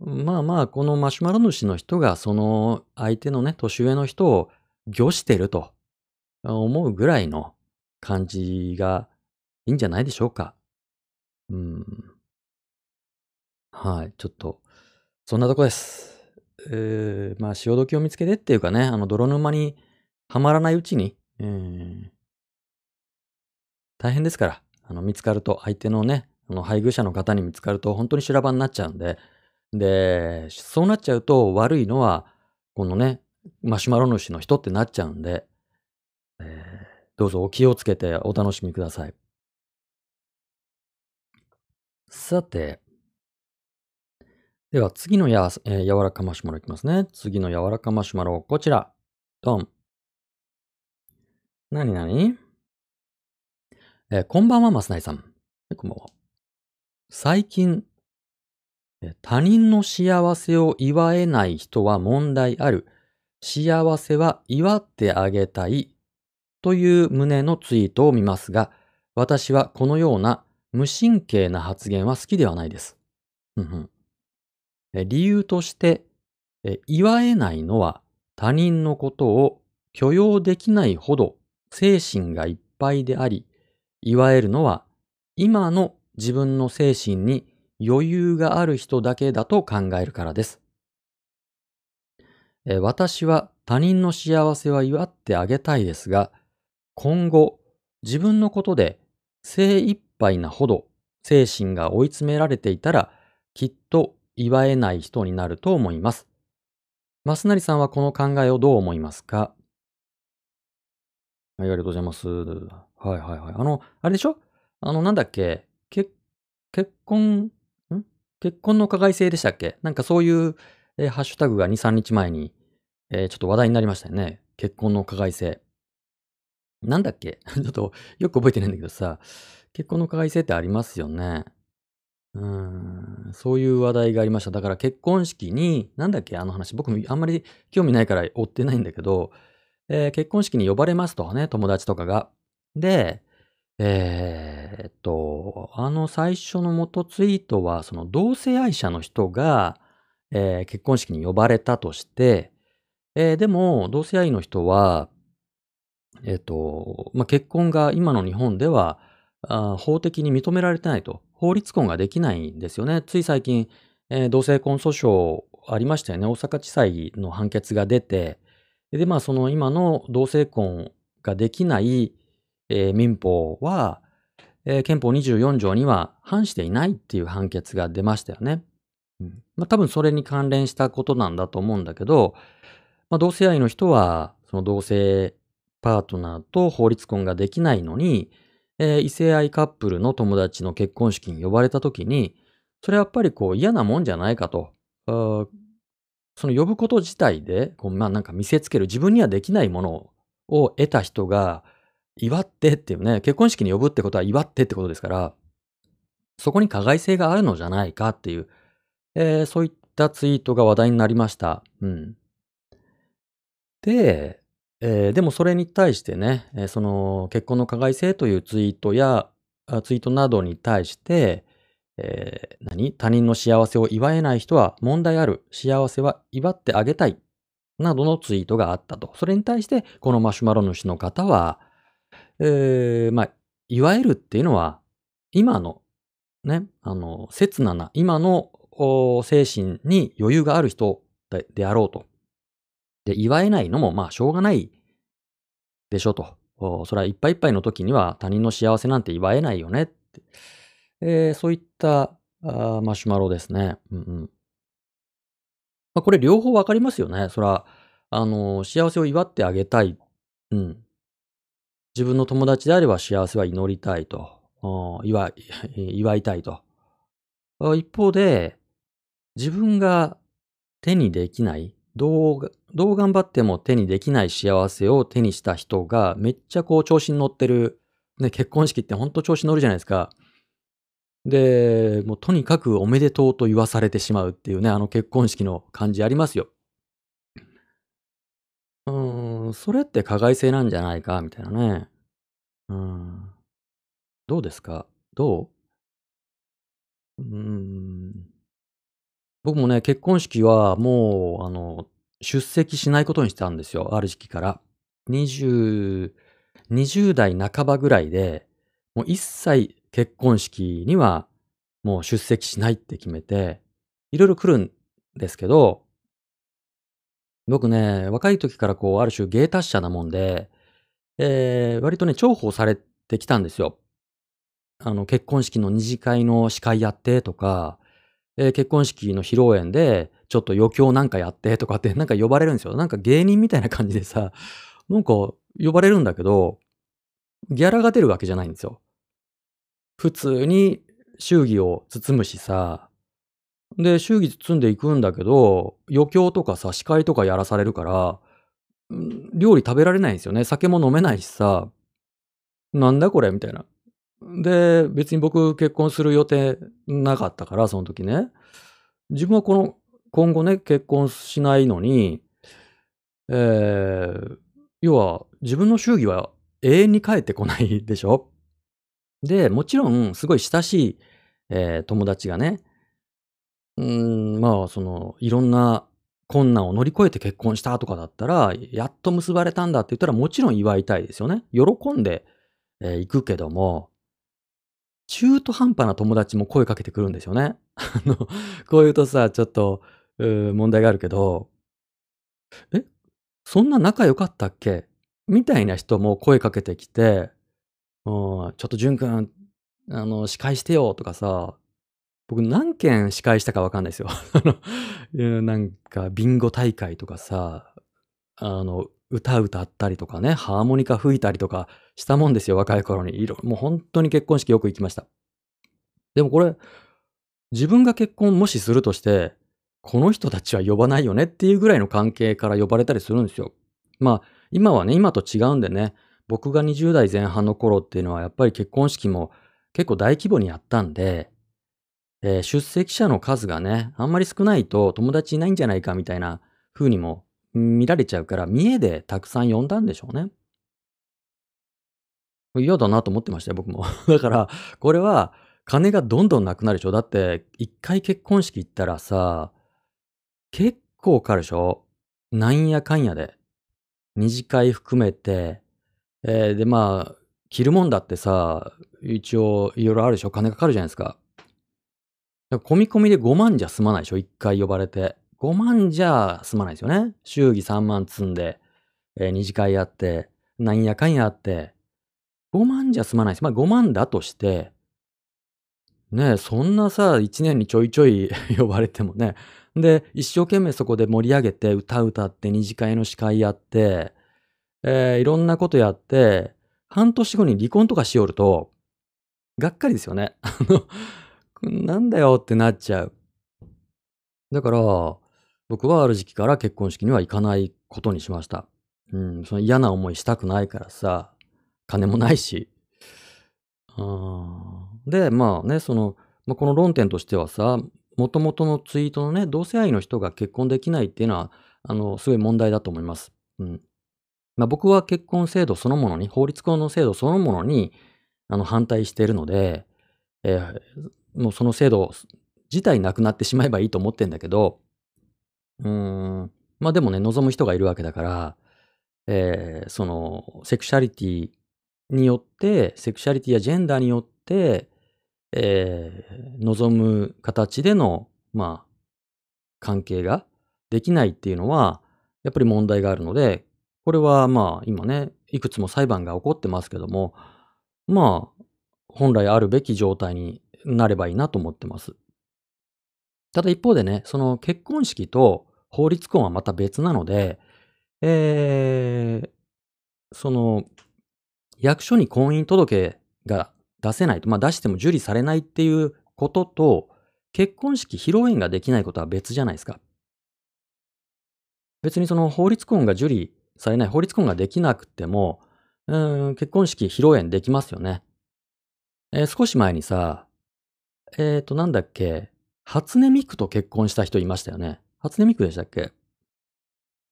まあまあ、このマシュマロ主の人が、その相手のね、年上の人を御してると思うぐらいの感じがいいんじゃないでしょうか。うん。はい、ちょっと、そんなとこです。えー、まあ、潮時を見つけてっていうかね、あの、泥沼にはまらないうちに、えー大変ですから、あの、見つかると、相手のね、あの、配偶者の方に見つかると、本当に修羅場になっちゃうんで、で、そうなっちゃうと悪いのは、このね、マシュマロ主の人ってなっちゃうんで、えーどうぞお気をつけてお楽しみください。さて、では次のや、えー柔らかマシュマロいきますね。次の柔らかマシュマロ、こちら。ドン。なになに？えーこんばんは、マスナイさん。こんばんは。最近、他人の幸せを祝えない人は問題ある。幸せは祝ってあげたい。という旨のツイートを見ますが、私はこのような無神経な発言は好きではないです。理由として、祝えないのは他人のことを許容できないほど精神がいっぱいであり、祝えるのは今の自分の精神に余裕がある人だけだと考えるからです。私は他人の幸せは祝ってあげたいですが、今後自分のことで精一杯なほど精神が追い詰められていたら、きっと祝えない人になると思います。マスナリさんはこの考えをどう思いますか？はい、ありがとうございます。はいはいはい。あの、あれでしょ？あの、なんだっけ？結、結婚、結婚の加害性でしたっけ？なんかそういう、えーハッシュタグが2、3日前に、えーちょっと話題になりましたよね。結婚の加害性。なんだっけ？(laughs) ちょっとよく覚えてないんだけどさ、結婚の加害性ってありますよね。うん、そういう話題がありました。だから結婚式に、なんだっけ？あの話、僕もあんまり興味ないから追ってないんだけど、えー結婚式に呼ばれますとね、友達とかが。で、えーっと、あの最初の元ツイートは、その同性愛者の人が、えー結婚式に呼ばれたとして、えーでも、同性愛の人は、えっと、まあ、結婚が今の日本では、あ法的に認められてないと。法律婚ができないんですよね。つい最近、えー同性婚訴訟ありましたよね。大阪地裁の判決が出て、で、まあ、その今の同性婚ができない、えー民法は、えー憲法24条には反していないっていう判決が出ましたよね。うんまあ、多分それに関連したことなんだと思うんだけど、まあ、同性愛の人は、その同性パートナーと法律婚ができないのに、えー異性愛カップルの友達の結婚式に呼ばれた時に、それやっぱりこう嫌なもんじゃないかと。その呼ぶこと自体で、こうまあなんか見せつける、自分にはできないものを得た人が、祝ってっていうね、結婚式に呼ぶってことは祝ってってことですから、そこに加害性があるのじゃないかっていう、えーそういったツイートが話題になりました。うん。で、えーでもそれに対してね、えーその結婚の加害性というツイートや、ツイートなどに対して、えー何？他人の幸せを祝えない人は問題ある。幸せは祝ってあげたい。などのツイートがあったと。それに対して、このマシュマロ主の方は、えーまあ、祝えるっていうのは、今の、ね、あの、刹那な、今の精神に余裕がある人でであろうと。で、祝えないのも、まあ、しょうがないでしょと。それはいっぱいいっぱいの時には他人の幸せなんて祝えないよねって。えーそういったあマシュマロですね。うんうん。まあ、これ両方わかりますよね。そら、あの、幸せを祝ってあげたい。うん。自分の友達であれば幸せは祈りたいと。祝い、(laughs) 祝いたいと。一方で、自分が手にできない、どう、どう頑張っても手にできない幸せを手にした人がめっちゃこう調子に乗ってる。ね、結婚式ってほんと調子に乗るじゃないですか。で、もうとにかくおめでとうと言わされてしまうっていうね、あの結婚式の感じありますよ。うんーん、それって加害性なんじゃないかみたいなね。うん。どうですか？どう？うん。僕もね、結婚式はもう、あの、出席しないことにしたんですよ。ある時期から。20、20代半ばぐらいで、もう一切結婚式にはもう出席しないって決めて、いろいろ来るんですけど、僕ね、若い時からこう、ある種芸達者なもんで、えー割とね、重宝されてきたんですよ。あの、結婚式の二次会の司会やってとか、えー結婚式の披露宴で、ちょっと余興なんかやってとかって、なんか呼ばれるんですよ。なんか芸人みたいな感じでさ、なんか呼ばれるんだけど、ギャラが出るわけじゃないんですよ。普通に祝儀を包むしさ、で、祝儀包んでいくんだけど、余興とかさ、司会とかやらされるから、料理食べられないんですよね。酒も飲めないしさ。なんだこれみたいな。で、別に僕結婚する予定なかったから、その時ね。自分はこの、今後ね、結婚しないのに、えー、要は自分の祝儀は永遠に帰ってこないでしょで、もちろん、すごい親しい、えー友達がね、うん、まあ、その、いろんな困難を乗り越えて結婚したとかだったら、やっと結ばれたんだって言ったらもちろん祝いたいですよね。喜んで、えー行くけども、中途半端な友達も声かけてくるんですよね。(laughs) あの、こう言うとさ、ちょっと、問題があるけど、え、そんな仲良かったっけ？みたいな人も声かけてきて、うん、ちょっと淳くん、あの、司会してよとかさ、僕何件司会したかわかんないですよ。(laughs) あの、なんか、ビンゴ大会とかさ、あの、歌歌ったりとかね、ハーモニカ吹いたりとかしたもんですよ、若い頃に。いろもう本当に結婚式よく行きました。でもこれ、自分が結婚もしするとして、この人たちは呼ばないよねっていうぐらいの関係から呼ばれたりするんですよ。まあ、今はね、今と違うんでね、僕が20代前半の頃っていうのはやっぱり結婚式も結構大規模にやったんで、えー出席者の数がね、あんまり少ないと友達いないんじゃないかみたいな風にも見られちゃうから、見栄でたくさん呼んだんでしょうね。嫌だなと思ってましたよ、僕も。(laughs) だから、これは金がどんどんなくなるでしょ。だって、一回結婚式行ったらさ、結構かかるでしょ。なんやかんやで。二次会含めて、えーで、まあ、着るもんだってさ、一応いろいろあるでしょ。金かかるじゃないですか。だから込み込みで5万じゃ済まないでしょ？一回呼ばれて。5万じゃ済まないですよね。祝儀3万積んで、えー二次会やって、なんやかんやあって、5万じゃ済まないです。まあ5万だとして、ねえ、そんなさ、1年にちょいちょい (laughs) 呼ばれてもね。で、一生懸命そこで盛り上げて、歌歌って、二次会の司会やって、えーいろんなことやって、半年後に離婚とかしよると、がっかりですよね。あの、なんだよってなっちゃう。だから、僕はある時期から結婚式には行かないことにしました。うん、その嫌な思いしたくないからさ、金もないし。で、まあね、その、まあ、この論点としてはさ、もともとのツイートのね、同性愛の人が結婚できないっていうのは、あの、すごい問題だと思います。うん。まあ、僕は結婚制度そのものに、法律婚の制度そのものに、あの、反対しているので、えーもうその制度自体なくなってしまえばいいと思ってんだけど、うーん、まあでもね、望む人がいるわけだから、えーその、セクシャリティによって、セクシャリティやジェンダーによって、えー望む形での、まあ、関係ができないっていうのは、やっぱり問題があるので、これはまあ今ね、いくつも裁判が起こってますけども、まあ、本来あるべき状態になればいいなと思ってます。ただ一方でね、その結婚式と法律婚はまた別なので、えーその、役所に婚姻届が出せないと、まあ出しても受理されないっていうことと、結婚式披露宴ができないことは別じゃないですか。別にその法律婚が受理されない、法律婚ができなくても、うん、結婚式披露宴できますよね。えー少し前にさ、えっ、と、なんだっけ、初音ミクと結婚した人いましたよね。初音ミクでしたっけ？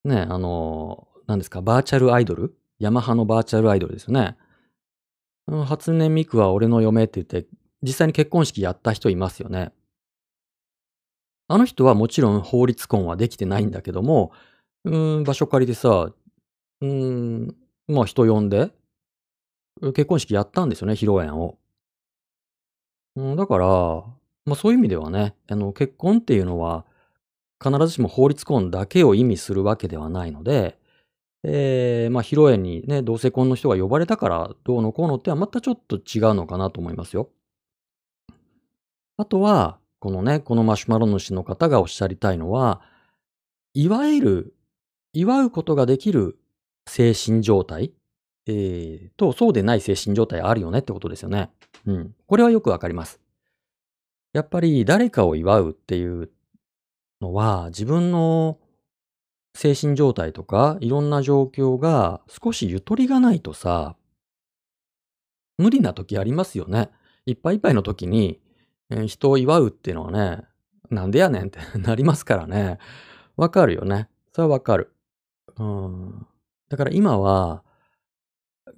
ね、あの、何ですか、バーチャルアイドル？ヤマハのバーチャルアイドルですよね。初音ミクは俺の嫁って言って、実際に結婚式やった人いますよね。あの人はもちろん法律婚はできてないんだけども、うーん、場所借りてさ、うーん、まあ人呼んで、結婚式やったんですよね、披露宴を。うん、だから、まあそういう意味ではね、あの結婚っていうのは必ずしも法律婚だけを意味するわけではないので、えーまあ披露宴にね、同性婚の人が呼ばれたからどうのこうのってはまたちょっと違うのかなと思いますよ。あとは、このね、このマシュマロ主の方がおっしゃりたいのは、いわゆる、祝うことができる精神状態、えーと、そうでない精神状態あるよねってことですよね。うん。これはよくわかります。やっぱり誰かを祝うっていうのは、自分の精神状態とか、いろんな状況が少しゆとりがないとさ、無理な時ありますよね。いっぱいいっぱいの時に、えー人を祝うっていうのはね、なんでやねんって (laughs) なりますからね。わかるよね。それはわかる。うん。だから今は、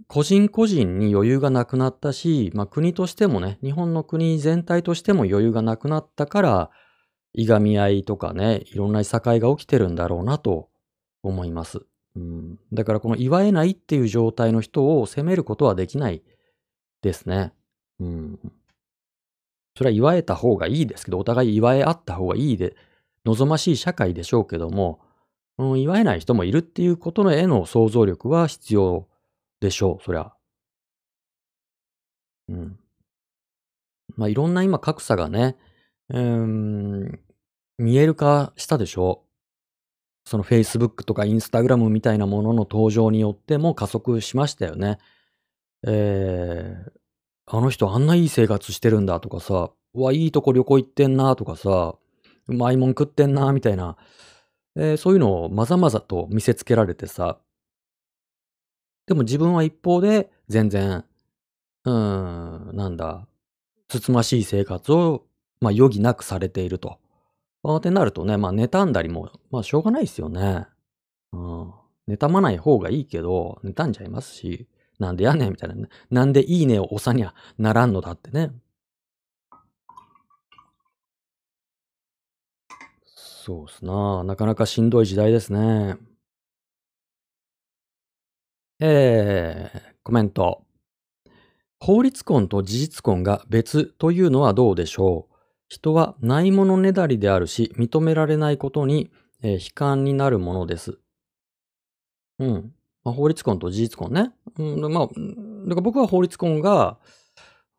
個人個人に余裕がなくなったし、まあ国としてもね、日本の国全体としても余裕がなくなったから、いがみ合いとかね、いろんないさかいが起きてるんだろうなと思います。うん。だからこの祝えないっていう状態の人を責めることはできないですね。うん。それは祝えた方がいいですけど、お互い祝え合った方がいいで、望ましい社会でしょうけども、うん、祝えない人もいるっていうことへの想像力は必要でしょう、そりゃ。うん。まあ、いろんな今格差がね、うーん、見える化したでしょう。その Facebook とか Instagram みたいなものの登場によっても加速しましたよね。えー、あの人あんないい生活してるんだとかさ、うわ、いいとこ旅行行ってんなとかさ、うまいもん食ってんなみたいな、えーそういうのをまざまざと見せつけられてさ、でも自分は一方で全然、うーん、なんだ、つつましい生活を、まあ、余儀なくされていると。あってなるとね、まあ、妬んだりも、まあ、しょうがないですよね。うん。妬まない方がいいけど、妬んじゃいますし、なんでやねんみたいなね。なんでいいねを押さにゃならんのだってね。そうっすな。なかなかしんどい時代ですね。えー、コメント。法律婚と事実婚が別というのはどうでしょう？人はないものねだりであるし、認められないことに、えー悲観になるものです。うん。まあ、法律婚と事実婚ね。うん、まあ、だから僕は法律婚が、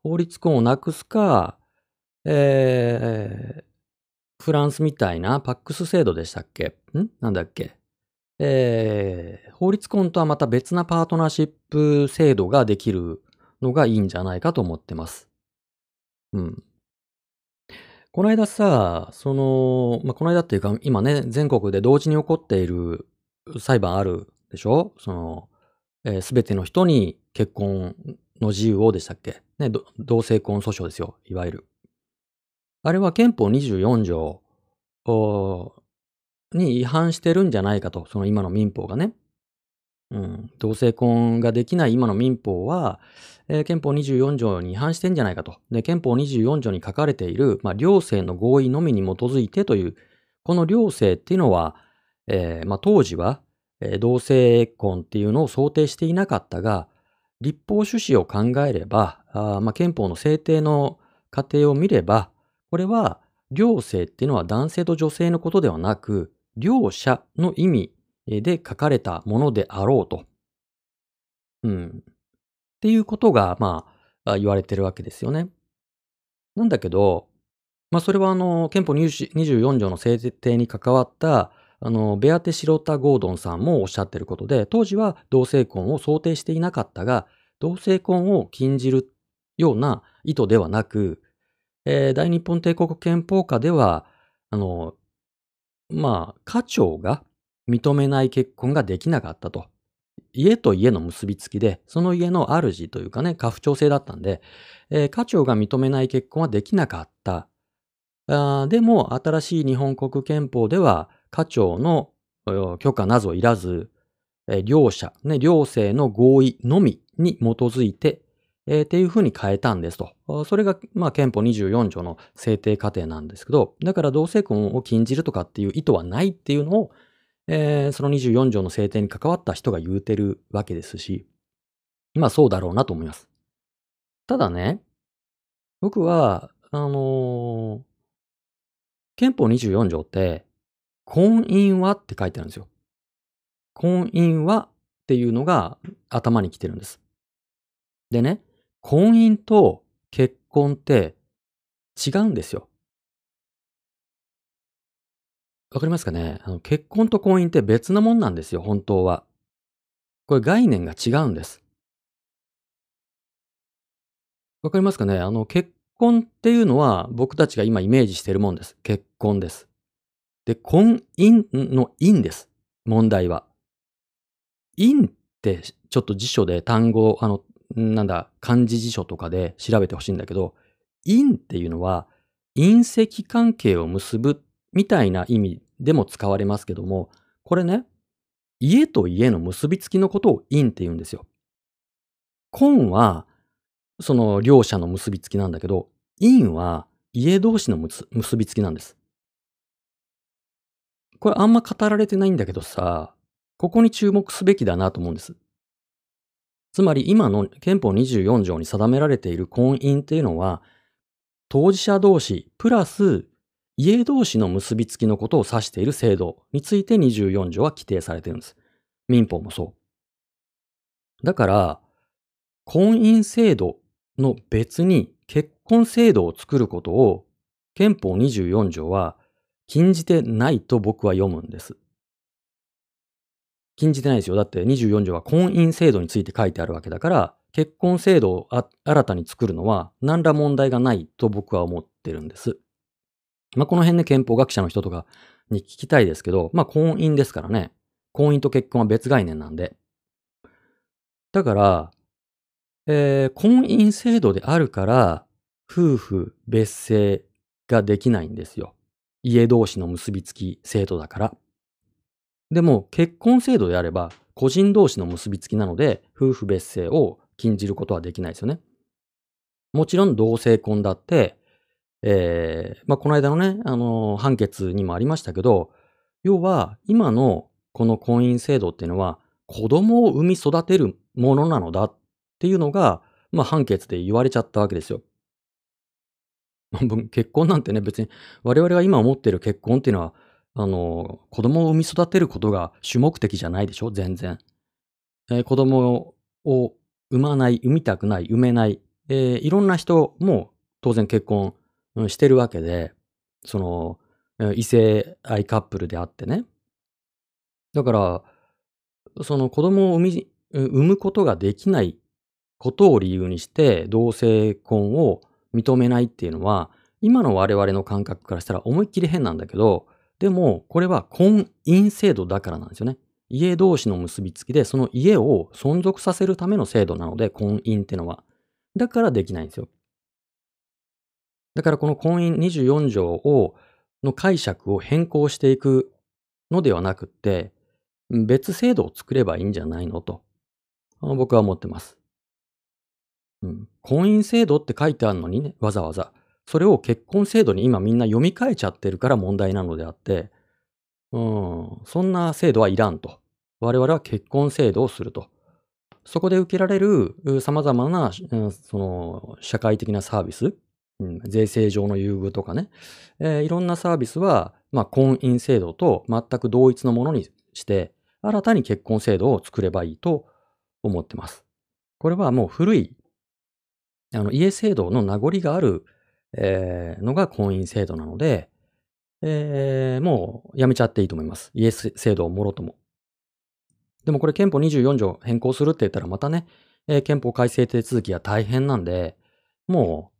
法律婚をなくすか、えー、フランスみたいなパックス制度でしたっけ？ん？なんだっけ？えー、法律婚とはまた別なパートナーシップ制度ができるのがいいんじゃないかと思ってます。うん。この間さ、その、まあ、この間っていうか、今ね、全国で同時に起こっている裁判あるでしょ？その、えすべての人に結婚の自由をでしたっけ？ね、同性婚訴訟ですよ、いわゆる。あれは憲法24条に違反してるんじゃないかと、その今の民法がね。うん、同性婚ができない今の民法は、えー憲法24条に違反してんじゃないかと。で、憲法24条に書かれている、まあ、両性の合意のみに基づいてという、この両性っていうのは、えーまあ、当時は、えー同性婚っていうのを想定していなかったが、立法趣旨を考えれば、あまあ、憲法の制定の過程を見れば、これは、両性っていうのは男性と女性のことではなく、両者の意味で書かれたものであろうと。うん。っていうことが、まあ、言われてるわけですよね。なんだけど、まあ、それはあの、憲法20 24条の制定に関わった、あの、ベアテ・シロタ・ゴードンさんもおっしゃってることで、当時は同性婚を想定していなかったが、同性婚を禁じるような意図ではなく、えー大日本帝国憲法下では、あの、まあ、家長が認めない結婚ができなかったと。家と家の結びつきで、その家の主というかね、家父長制だったんで、えー家長が認めない結婚はできなかった。あでも、新しい日本国憲法では、家長の許可などいらず、えー両者、ね、両性の合意のみに基づいて、えーっていうふうに変えたんですと。それが、まあ、憲法24条の制定過程なんですけど、だから同性婚を禁じるとかっていう意図はないっていうのを、えーその24条の制定に関わった人が言うてるわけですし、まあそうだろうなと思います。ただね、僕は、あのー憲法24条って、婚姻はって書いてあるんですよ。婚姻はっていうのが頭に来てるんです。でね、婚姻と結婚って違うんですよ。わかりますかね？あの結婚と婚姻って別なもんなんですよ、本当は。これ概念が違うんです。わかりますかね？あの、結婚っていうのは僕たちが今イメージしているもんです。結婚です。で、婚姻の姻です。問題は。姻ってちょっと辞書で単語、あの、なんだ、漢字辞書とかで調べてほしいんだけど、姻っていうのは隕石関係を結ぶみたいな意味でも使われますけども、これね、家と家の結びつきのことを姻って言うんですよ。婚は、その両者の結びつきなんだけど、姻は家同士の結びつきなんです。これあんま語られてないんだけどさ、ここに注目すべきだなと思うんです。つまり今の憲法24条に定められている婚姻っていうのは、当事者同士プラス家同士の結びつきのことを指している制度について24条は規定されているんです。民法もそう。だから、婚姻制度の別に結婚制度を作ることを憲法24条は禁じてないと僕は読むんです。禁じてないですよ。だって24条は婚姻制度について書いてあるわけだから、結婚制度を新たに作るのは何ら問題がないと僕は思ってるんです。まあ、この辺で憲法学者の人とかに聞きたいですけど、まあ、婚姻ですからね。婚姻と結婚は別概念なんで。だから、えー、婚姻制度であるから、夫婦別姓ができないんですよ。家同士の結びつき制度だから。でも、結婚制度であれば、個人同士の結びつきなので、夫婦別姓を禁じることはできないですよね。もちろん同性婚だって、えー、まあ、この間のね、あのー判決にもありましたけど、要は、今のこの婚姻制度っていうのは、子供を産み育てるものなのだっていうのが、まあ、判決で言われちゃったわけですよ。(laughs) 結婚なんてね、別に我々が今思ってる結婚っていうのは、あの、子供を産み育てることが主目的じゃないでしょ？全然。えー子供を産まない、産みたくない、産めない、えーいろんな人も当然結婚してるわけで、その、異性愛カップルであってね。だから、その子供を産み、産むことができないことを理由にして同性婚を認めないっていうのは、今の我々の感覚からしたら思いっきり変なんだけど、でもこれは婚姻制度だからなんですよね。家同士の結びつきで、その家を存続させるための制度なので、婚姻ってのは。だからできないんですよ。だからこの婚姻24条を、の解釈を変更していくのではなくって、別制度を作ればいいんじゃないのと、あの僕は思ってます。うん。婚姻制度って書いてあるのにね、わざわざ。それを結婚制度に今みんな読み替えちゃってるから問題なのであって、うん、そんな制度はいらんと。我々は結婚制度をすると。そこで受けられる様々な、うんその、社会的なサービス、うん、税制上の優遇とかね、えーいろんなサービスは、まあ、婚姻制度と全く同一のものにして、新たに結婚制度を作ればいいと思ってます。これはもう古い、あの、家制度の名残がある、えーのが婚姻制度なので、えーもうやめちゃっていいと思います。家制度をもろとも。でもこれ憲法24条変更するって言ったらまたね、えー憲法改正手続きが大変なんで、もう、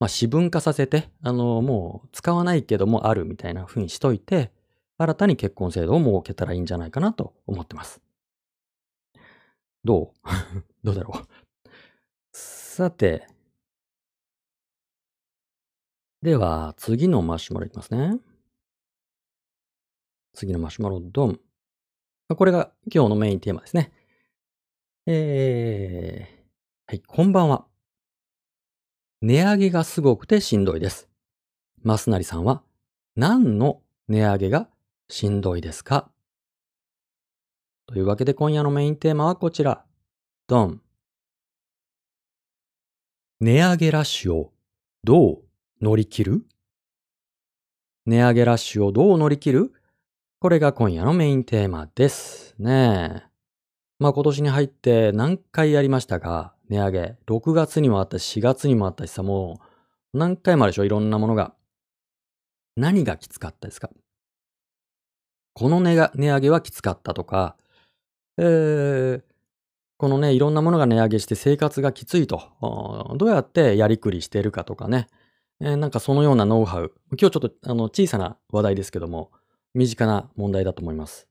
まあ、私文化させて、あの、もう使わないけどもあるみたいな風にしといて、新たに結婚制度を設けたらいいんじゃないかなと思ってます。どう？(laughs) どうだろう？(laughs) さて。では、次のマシュマロいきますね。次のマシュマロドン。これが今日のメインテーマですね。えー、はい、こんばんは。値上げがすごくてしんどいです。マスナリさんは何の値上げがしんどいですか？というわけで今夜のメインテーマはこちら。ドン。値上げラッシュをどう乗り切る？値上げラッシュをどう乗り切る？これが今夜のメインテーマですね。え。まあ今年に入って何回やりましたか？値上げ。6月にもあったし、4月にもあったしさ、もう何回もあるでしょ？いろんなものが。何がきつかったですか？この値が値上げはきつかったとか、えー、このね、いろんなものが値上げして生活がきついと、どうやってやりくりしてるかとかね、えーなんかそのようなノウハウ、今日ちょっとあの小さな話題ですけども、身近な問題だと思います。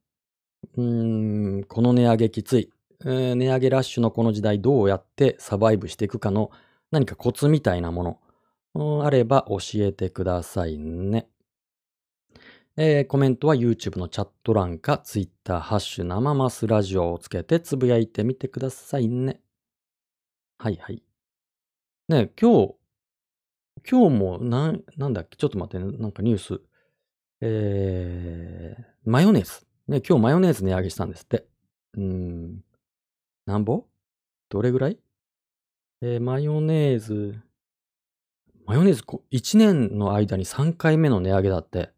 うーん、この値上げきつい、えー値上げラッシュのこの時代どうやってサバイブしていくかの何かコツみたいなもの、あれば教えてくださいね。えーコメントは YouTube のチャット欄か Twitter、ハッシュ生マスラジオをつけてつぶやいてみてくださいね。はいはい。ね今日、今日もなん、なんだっけ？ちょっと待って。なんかニュース。えー、マヨネーズ。ね、今日マヨネーズ値上げしたんですって。うん。なんぼ？どれぐらい？えーマヨネーズ。マヨネーズ、1年の間に3回目の値上げだって。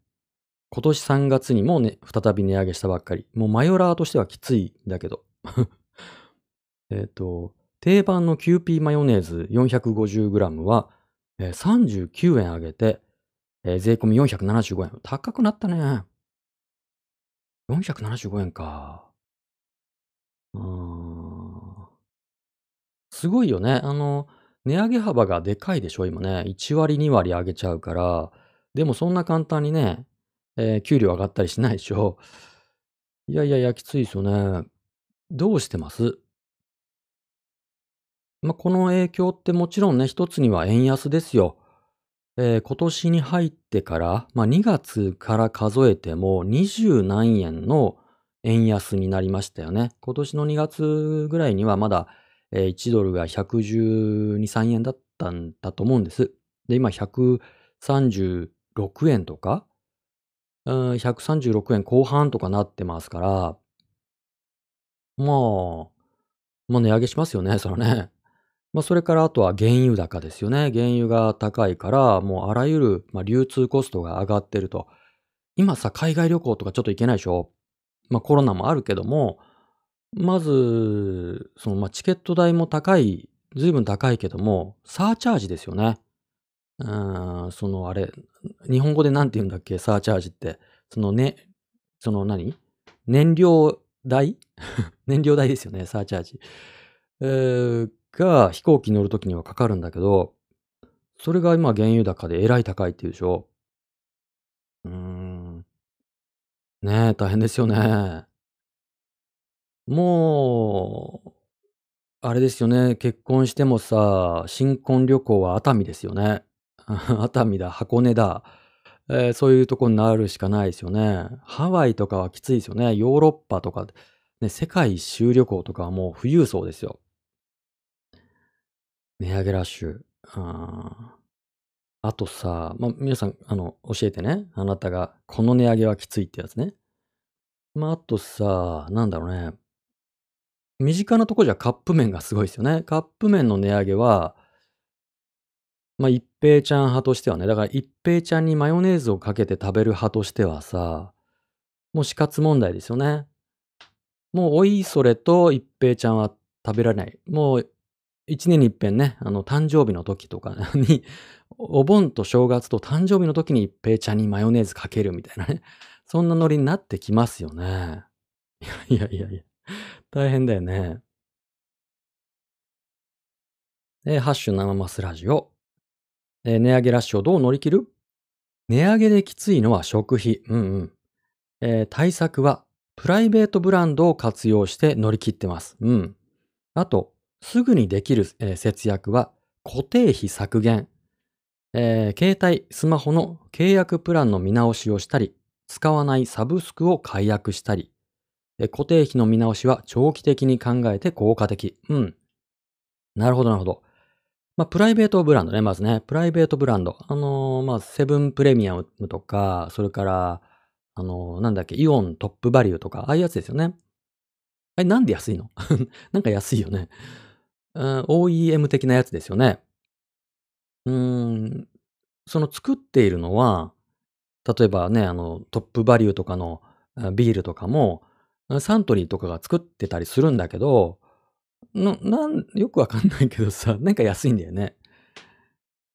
今年3月にもね、再び値上げしたばっかり。もうマヨラーとしてはきついんだけど。(laughs) えっと、定番のキューピーマヨネーズ 450g は、え39円上げて、えー税込み475円。高くなったね。475円か。うーん。すごいよね。あの、値上げ幅がでかいでしょ、今ね。1割、2割上げちゃうから。でもそんな簡単にね、えー給料上がったりしないでしょ。いやいやいや、きついですよね。どうしてます？まあ、この影響ってもちろんね、一つには円安ですよ。えー今年に入ってから、まあ、2月から数えても20何円の円安になりましたよね。今年の2月ぐらいにはまだ、えー1ドルが112、3円だったんだと思うんです。で、今136円とか、うん136円後半とかなってますから、まあ、まあ値上げしますよね、そらね。まあそれからあとは原油高ですよね。原油が高いから、もうあらゆる、まあ、流通コストが上がってると。今さ、海外旅行とかちょっと行けないでしょ？まあコロナもあるけども、まず、そのまあチケット代も高い、ずいぶん高いけども、サーチャージですよね。うん、そのあれ、日本語でなんて言うんだっけ、サーチャージって。そのね、その何？燃料代？(laughs) 燃料代ですよね、サーチャージ。えーが飛行機乗るときにはかかるんだけど、それが今原油高でえらい高いっていうでしょ？うーん。ねえ、大変ですよね。もう、あれですよね。結婚してもさ、新婚旅行は熱海ですよね。(laughs) 熱海だ、箱根だ。えーそういうとこになるしかないですよね。ハワイとかはきついですよね。ヨーロッパとか、ね、世界一周旅行とかはもう富裕層ですよ。値上げラッシュ。ああとさ、まあ、皆さん、あの、教えてね。あなたが、この値上げはきついってやつね。まあ、あとさ、なんだろうね。身近なとこじゃカップ麺がすごいですよね。カップ麺の値上げは、まあ、一平ちゃん派としてはね、だから一平ちゃんにマヨネーズをかけて食べる派としてはさ、もう死活問題ですよね。もうおいそれと一平ちゃんは食べられない。もう一年に一遍ね、あの誕生日の時とかに、お盆と正月と誕生日の時に一平ちゃんにマヨネーズかけるみたいなね。そんなノリになってきますよね。いやいやいや、大変だよね。えーハッシュ生マスラジオ。えー値上げラッシュをどう乗り切る？値上げできついのは食費。うんうん。えー対策は、プライベートブランドを活用して乗り切ってます。うん。あと、すぐにできる、えー節約は、固定費削減。えー携帯、スマホの契約プランの見直しをしたり、使わないサブスクを解約したり、えー固定費の見直しは長期的に考えて効果的。うん。なるほど、なるほど。まあ、プライベートブランドね、まずね。プライベートブランド。あのーまあ、セブンプレミアムとか、それから、あのーなんだっけ、イオントップバリューとか、ああいうやつですよね。あれ、なんで安いの？(laughs) なんか安いよね。うん OEM 的なやつですよね。うん、その作っているのは、例えばね、あの、トップバリューとかのビールとかも、サントリーとかが作ってたりするんだけど、な、なん、よくわかんないけどさ、(laughs) なんか安いんだよね。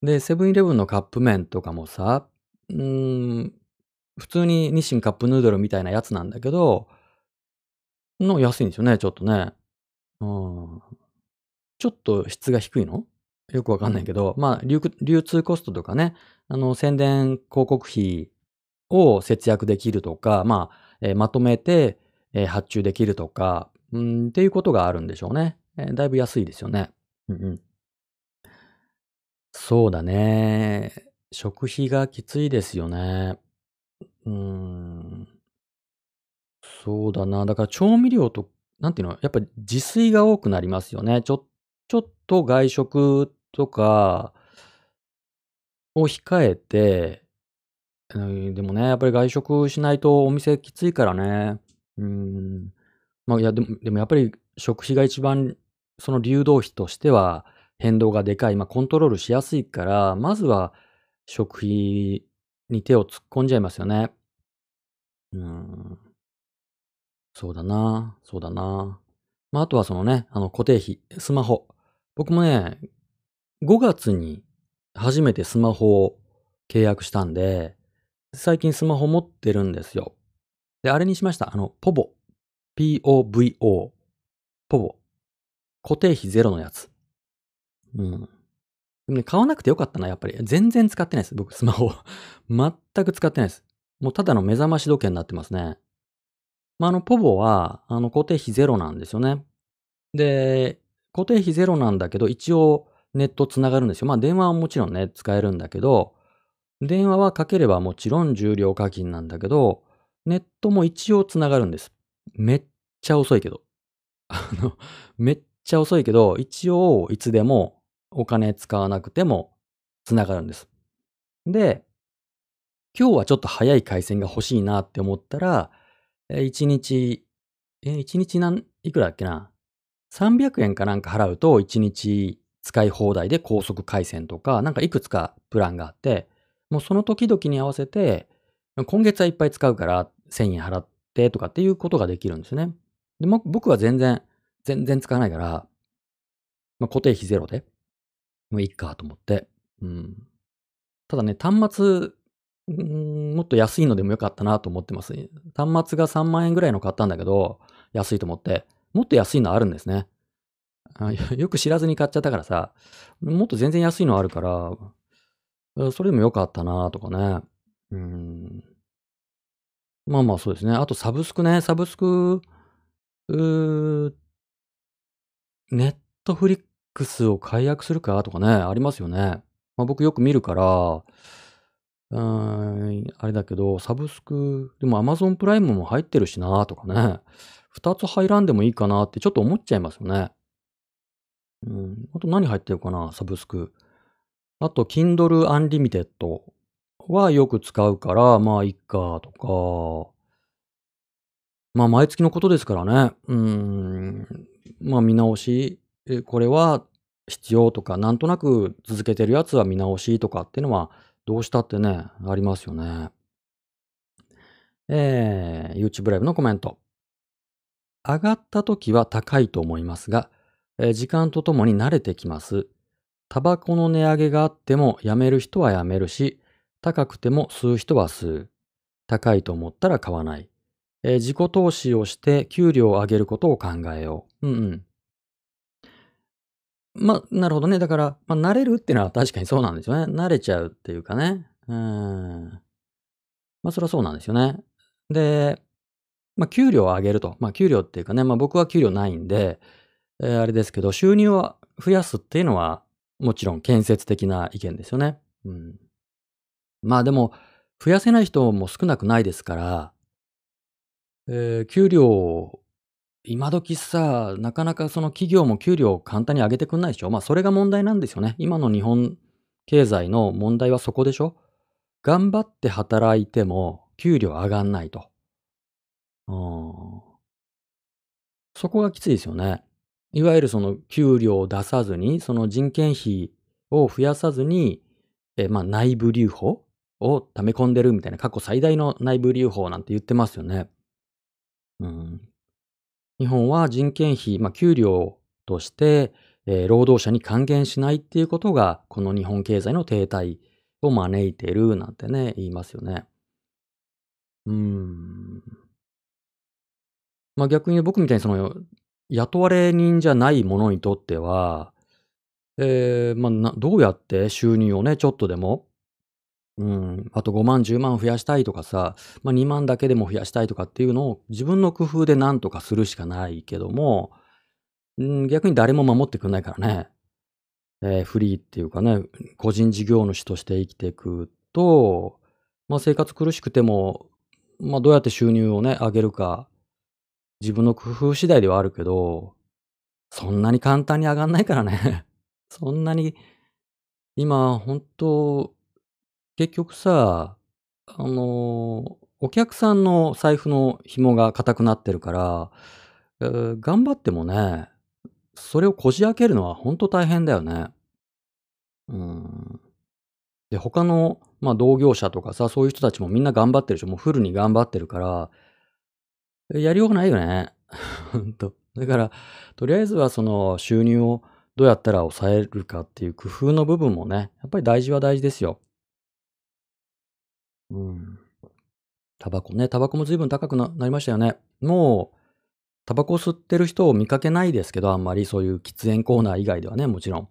で、セブンイレブンのカップ麺とかもさ、うん、普通に日清カップヌードルみたいなやつなんだけど、の安いんですよね、ちょっとね。うん。ちょっと質が低いの？よくわかんないけど、まあ、流流通コストとかね、あの、宣伝広告費を節約できるとか、まあ、えーまとめて、えー発注できるとか、うん、っていうことがあるんでしょうね。えーだいぶ安いですよね。うんうん。そうだね。食費がきついですよね。うーん。そうだな。だから調味料と、なんていうの、やっぱり自炊が多くなりますよね。ちょちょっと外食とかを控えて、でもね、やっぱり外食しないとお店きついからね。うん。まあ、いや、でもでもやっぱり食費が一番その流動費としては変動がでかい、まあ、コントロールしやすいから、まずは食費に手を突っ込んじゃいますよね。うん。そうだな、そうだな。まあ、あとはそのね、あの固定費、スマホ。僕もね、5月に初めてスマホを契約したんで、最近スマホ持ってるんですよ。で、あれにしました。あの、ポボ。P-O-V-O。ポボ。固定費ゼロのやつ。うん。でもね、買わなくてよかったな、やっぱり。全然使ってないです。僕、スマホ。(laughs) 全く使ってないです。もうただの目覚まし時計になってますね。まあ、あの、ポボは、あの、固定費ゼロなんですよね。で、固定費ゼロなんだけど、一応ネットつながるんですよ。まあ、電話はもちろんね、使えるんだけど、電話はかければもちろん重量課金なんだけど、ネットも一応つながるんです。めっちゃ遅いけど。あの、めっちゃ遅いけど、一応いつでもお金使わなくてもつながるんです。で、今日はちょっと早い回線が欲しいなって思ったら、え、1日、え、1日なんいくらだっけな？300円かなんか払うと1日使い放題で高速回線とか、なんかいくつかプランがあって、もうその時々に合わせて、今月はいっぱい使うから1000円払ってとかっていうことができるんですね。でも僕は全然、全然使わないから、まあ、固定費ゼロで、もういいかと思って。うん。ただね、端末、もっと安いのでもよかったなと思ってます。端末が3万円ぐらいの買ったんだけど、安いと思って、もっと安いのあるんですね。あよ (laughs) よく知らずに買っちゃったからさ、もっと全然安いのあるから、あそれでもよかったなとかね。うーん。まあまあそうですね。あとサブスクね、サブスク、うーネットフリックスを解約するかとかね、ありますよね。まあ僕よく見るから、うーん、あれだけど、サブスク、でも Amazon プライムも入ってるしなとかね。2つ入らんでもいいかなってちょっと思っちゃいますよね。うん。あと何入ってるかな、サブスク。あと Kindle Unlimited はよく使うから、まあいっかとか。まあ毎月のことですからね。うん。まあ見直し、え、これは必要とか、なんとなく続けてるやつは見直しとかっていうのは、どうしたってね、ありますよね。えー、YouTube ライブのコメント。上がった時は高いと思いますが、えー時間とともに慣れてきます。タバコの値上げがあってもやめる人はやめるし、高くても吸う人は吸う。高いと思ったら買わない。えー自己投資をして給料を上げることを考えよう。うんうん。まあ、なるほどね。だから、まあ、慣れるっていうのは確かにそうなんですよね。慣れちゃうっていうかね。うん。まあ、それはそうなんですよね。で、まあ、給料を上げると。まあ、給料っていうかね、まあ、僕は給料ないんで、えーあれですけど、収入を増やすっていうのは、もちろん建設的な意見ですよね。うん。まあでも、増やせない人も少なくないですから、えー給料今時さ、なかなかその企業も給料を簡単に上げてくんないでしょ。まあそれが問題なんですよね。今の日本経済の問題はそこでしょ。頑張って働いても給料上がんないと。うん。そこがきついですよね。いわゆるその給料を出さずに、その人件費を増やさずに、え、まあ内部留保を溜め込んでるみたいな、過去最大の内部留保なんて言ってますよね。うん。日本は人件費、まあ給料として、えー労働者に還元しないっていうことが、この日本経済の停滞を招いているなんてね、言いますよね。うん。まあ逆に僕みたいにその雇われ人じゃない者にとっては、ええ、ま、などうやって収入をね、ちょっとでも、うん、あと5万、10万増やしたいとかさ、まあ、2万だけでも増やしたいとかっていうのを自分の工夫でなんとかするしかないけども、うん、逆に誰も守ってくんないからね。ええ、フリーっていうかね、個人事業主として生きていくと、まあ、生活苦しくても、まあ、どうやって収入をね、上げるか、自分の工夫次第ではあるけど、そんなに簡単に上がんないからね。(laughs) そんなに、今ほんと、結局さ、あの、お客さんの財布の紐が固くなってるから、ええ、頑張ってもね、それをこじ開けるのはほんと大変だよね。うん。で、他の、まあ、同業者とかさ、そういう人たちもみんな頑張ってるし、もうフルに頑張ってるから、やりようがないよね。(laughs) ほんと。だから、とりあえずはその収入をどうやったら抑えるかっていう工夫の部分もね、やっぱり大事は大事ですよ。うん。タバコね、タバコも随分高くなりましたよね。もう、タバコ吸ってる人を見かけないですけど、あんまりそういう喫煙コーナー以外ではね、もちろん。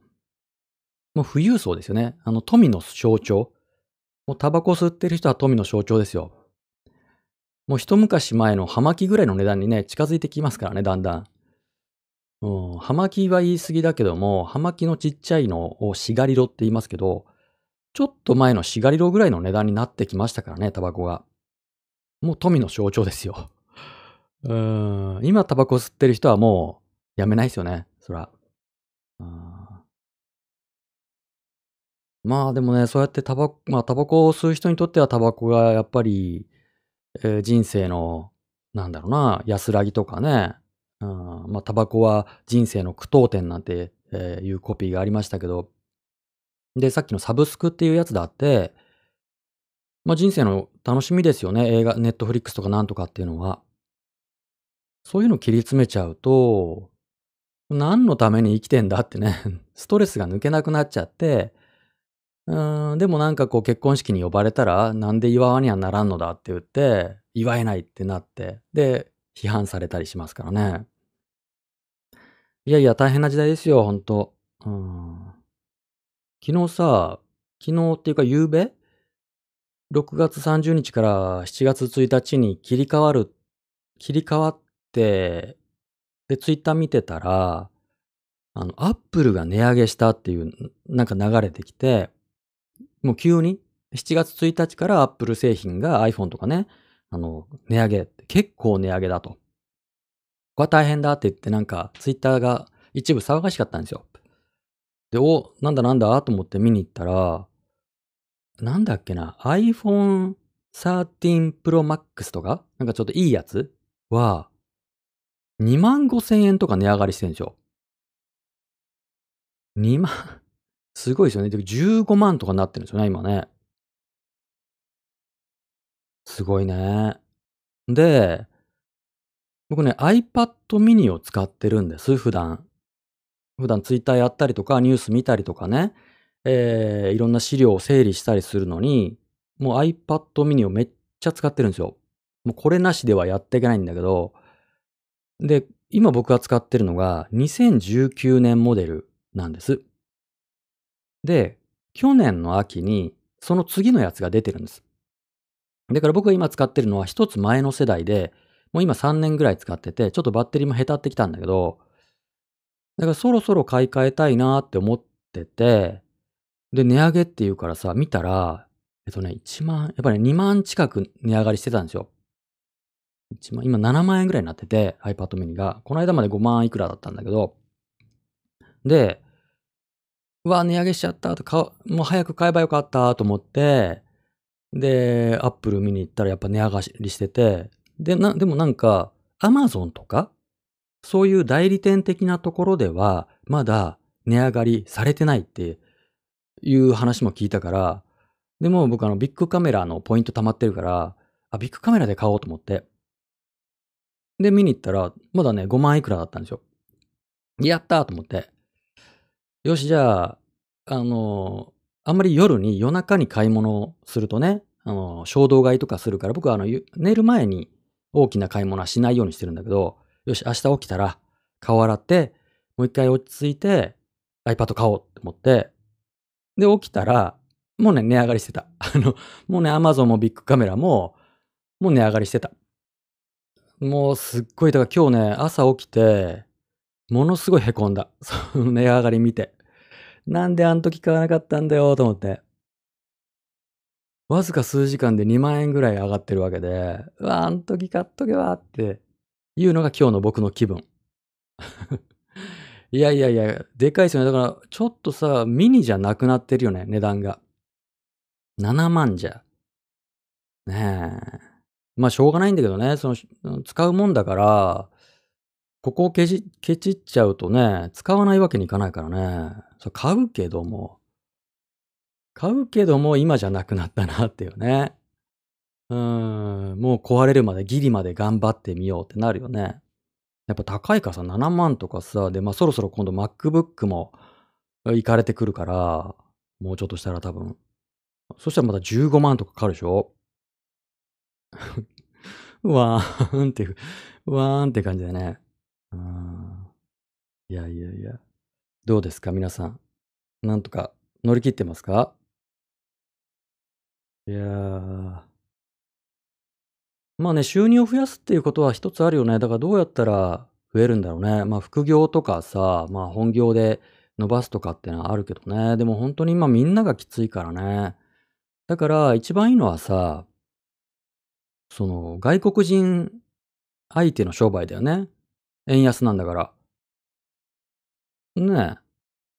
もう富裕層ですよね。あの富の象徴。もうタバコ吸ってる人は富の象徴ですよ。もう一昔前の葉巻ぐらいの値段にね、近づいてきますからね、だんだん。うん、葉巻は言い過ぎだけども、葉巻のちっちゃいのをシガリロって言いますけど、ちょっと前のシガリロぐらいの値段になってきましたからね、タバコが。もう富の象徴ですよ。(laughs) うーん、今タバコ吸ってる人はもうやめないですよね、そら。まあ、でもね、そうやってタバコまあ、タバコを吸う人にとってはタバコがやっぱり、ええ、人生の、なんだろうな、安らぎとかね、うん、ま、タバコは人生の句読点なんて、ええ、いうコピーがありましたけど。で、さっきのサブスクっていうやつだって、まあ、人生の楽しみですよね、映画、ネットフリックスとかなんとかっていうのは。そういうの切り詰めちゃうと、何のために生きてんだってね、(laughs) ストレスが抜けなくなっちゃって、うん、でもなんかこう結婚式に呼ばれたら、なんで祝わにゃならんのだって言って、祝えないってなって、で、批判されたりしますからね。いやいや、大変な時代ですよ、ほんと。昨日さ、昨日っていうか夕べ？6月30日から7月1日に切り替わる切り替わって、で、ツイッター見てたら、あの、アップルが値上げしたっていう、なんか流れてきて、もう急に、7月1日からアップル製品が iPhone とかね、あの、値上げ、結構値上げだと。これは大変だって言ってなんかツイッターが一部騒がしかったんですよ。で、お、なんだなんだと思って見に行ったら、なんだっけな、iPhone 13 Pro Max とか、なんかちょっといいやつは、25000円とか値上がりしてるんですよ。2万すごいですよね。で、15万とかなってるんですよね、今ね。すごいね。で、僕ね、iPad mini を使ってるんです、普段。普段ツイッターやったりとか、ニュース見たりとかね、ええ、いろんな資料を整理したりするのに、もう iPad mini をめっちゃ使ってるんですよ。もうこれなしではやっていけないんだけど、で、今僕が使ってるのが2019年モデルなんです。で、去年の秋にその次のやつが出てるんです。だから僕が今使ってるのは一つ前の世代で、もう今3年ぐらい使ってて、ちょっとバッテリーもへたってきたんだけど、だからそろそろ買い替えたいなって思ってて、で、値上げっていうからさ、見たら、えっとね、1万、やっぱり2万近く値上がりしてたんですよ。1万、今7万円ぐらいになってて、iPad mini が。この間まで5万いくらだったんだけど、で、うわ、値上げしちゃったと、もう早く買えばよかったと思って、で、Apple 見に行ったらやっぱ値上がりしてて、で、なでもなんか、Amazon とか、そういう代理店的なところでは、まだ値上がりされてないっていう話も聞いたから、でも僕あのビッグカメラのポイント貯まってるから、あ、ビッグカメラで買おうと思って。で、見に行ったら、まだね、5万いくらだったんですよ。やったーと思って。よし、じゃあ、あの、あんまり夜に夜中に買い物をするとね、あの、衝動買いとかするから、僕はあの、寝る前に大きな買い物はしないようにしてるんだけど、よし、明日起きたら顔洗って、もう一回落ち着いて、iPad 買おうって思って、で、起きたら、もうね、値上がりしてた。(laughs) あの、もうね、Amazon もビッグカメラも、もう値上がりしてた。もうすっごい、だから今日ね、朝起きて、ものすごい凹んだ。(laughs) その値上がり見て。なんであの時買わなかったんだよと思って。わずか数時間で2万円ぐらい上がってるわけで、うわ、あの時買っとけばっていうのが今日の僕の気分。(laughs) いやいやいや、でかいですよね。だから、ちょっとさ、ミニじゃなくなってるよね、値段が。7万じゃ。ねえ。まあ、しょうがないんだけどね、その、使うもんだから、ここをケチケチっちゃうとね、使わないわけにいかないからね。そう買うけども、買うけども今じゃなくなったなっていうね。うん、もう壊れるまでギリまで頑張ってみようってなるよね。やっぱ高いからさ、7万とかさ、で、まあそろそろ今度 MacBook も行かれてくるから、もうちょっとしたら多分。そしたらまた15万とかかかるでしょ (laughs) わーんって、わーんって感じだね。うん。いやいやいや。どうですか？皆さん。なんとか乗り切ってますか？いやー。まあね、収入を増やすっていうことは一つあるよね。だからどうやったら増えるんだろうね。まあ副業とかさ、まあ本業で伸ばすとかってのはあるけどね。でも本当に今みんながきついからね。だから一番いいのはさ、その外国人相手の商売だよね。円安なんだから。ね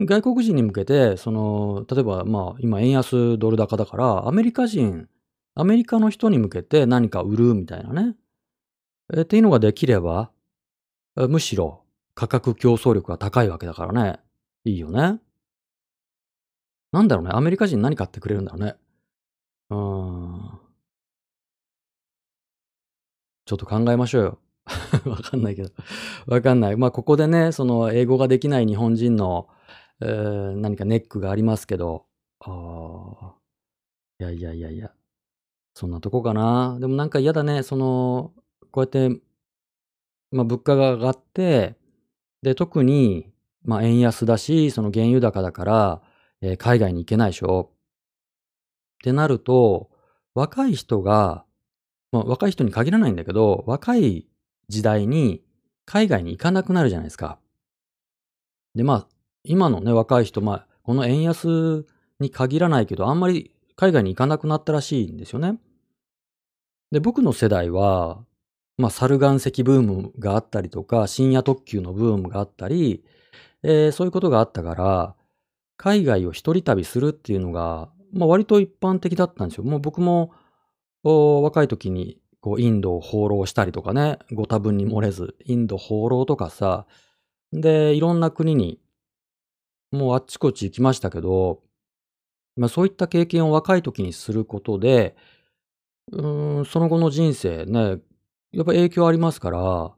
え。外国人に向けて、その、例えばまあ今円安ドル高だから、アメリカ人、アメリカの人に向けて何か売るみたいなね。えっていうのができれば、むしろ価格競争力が高いわけだからね。いいよね。なんだろうね。アメリカ人何買ってくれるんだろうね。うーん。ちょっと考えましょうよ。(laughs) わかんないけど。わかんない。まあここでね、その英語ができない日本人の、えー何かネックがありますけど、ああ。いやいやいやいや。そんなとこかな。でもなんか嫌だね。その、こうやって、まあ物価が上がって、で、特に、まあ円安だし、その原油高だから、えー海外に行けないでしょ。ってなると、若い人が、まあ若い人に限らないんだけど、若い時代に海外に行かなくなるじゃないですか。で、まあ、今のね、若い人、まあ、この円安に限らないけど、あんまり海外に行かなくなったらしいんですよね。で、僕の世代は、まあ、猿岩石ブームがあったりとか、深夜特急のブームがあったり、えーそういうことがあったから、海外を一人旅するっていうのが、まあ、割と一般的だったんですよ。もう僕も、お若い時に、こう、インドを放浪したりとかね、ご多分に漏れず、インド放浪とかさ、で、いろんな国に、もうあっちこっち行きましたけど、まあそういった経験を若い時にすることで、うん、その後の人生ね、やっぱ影響ありますから、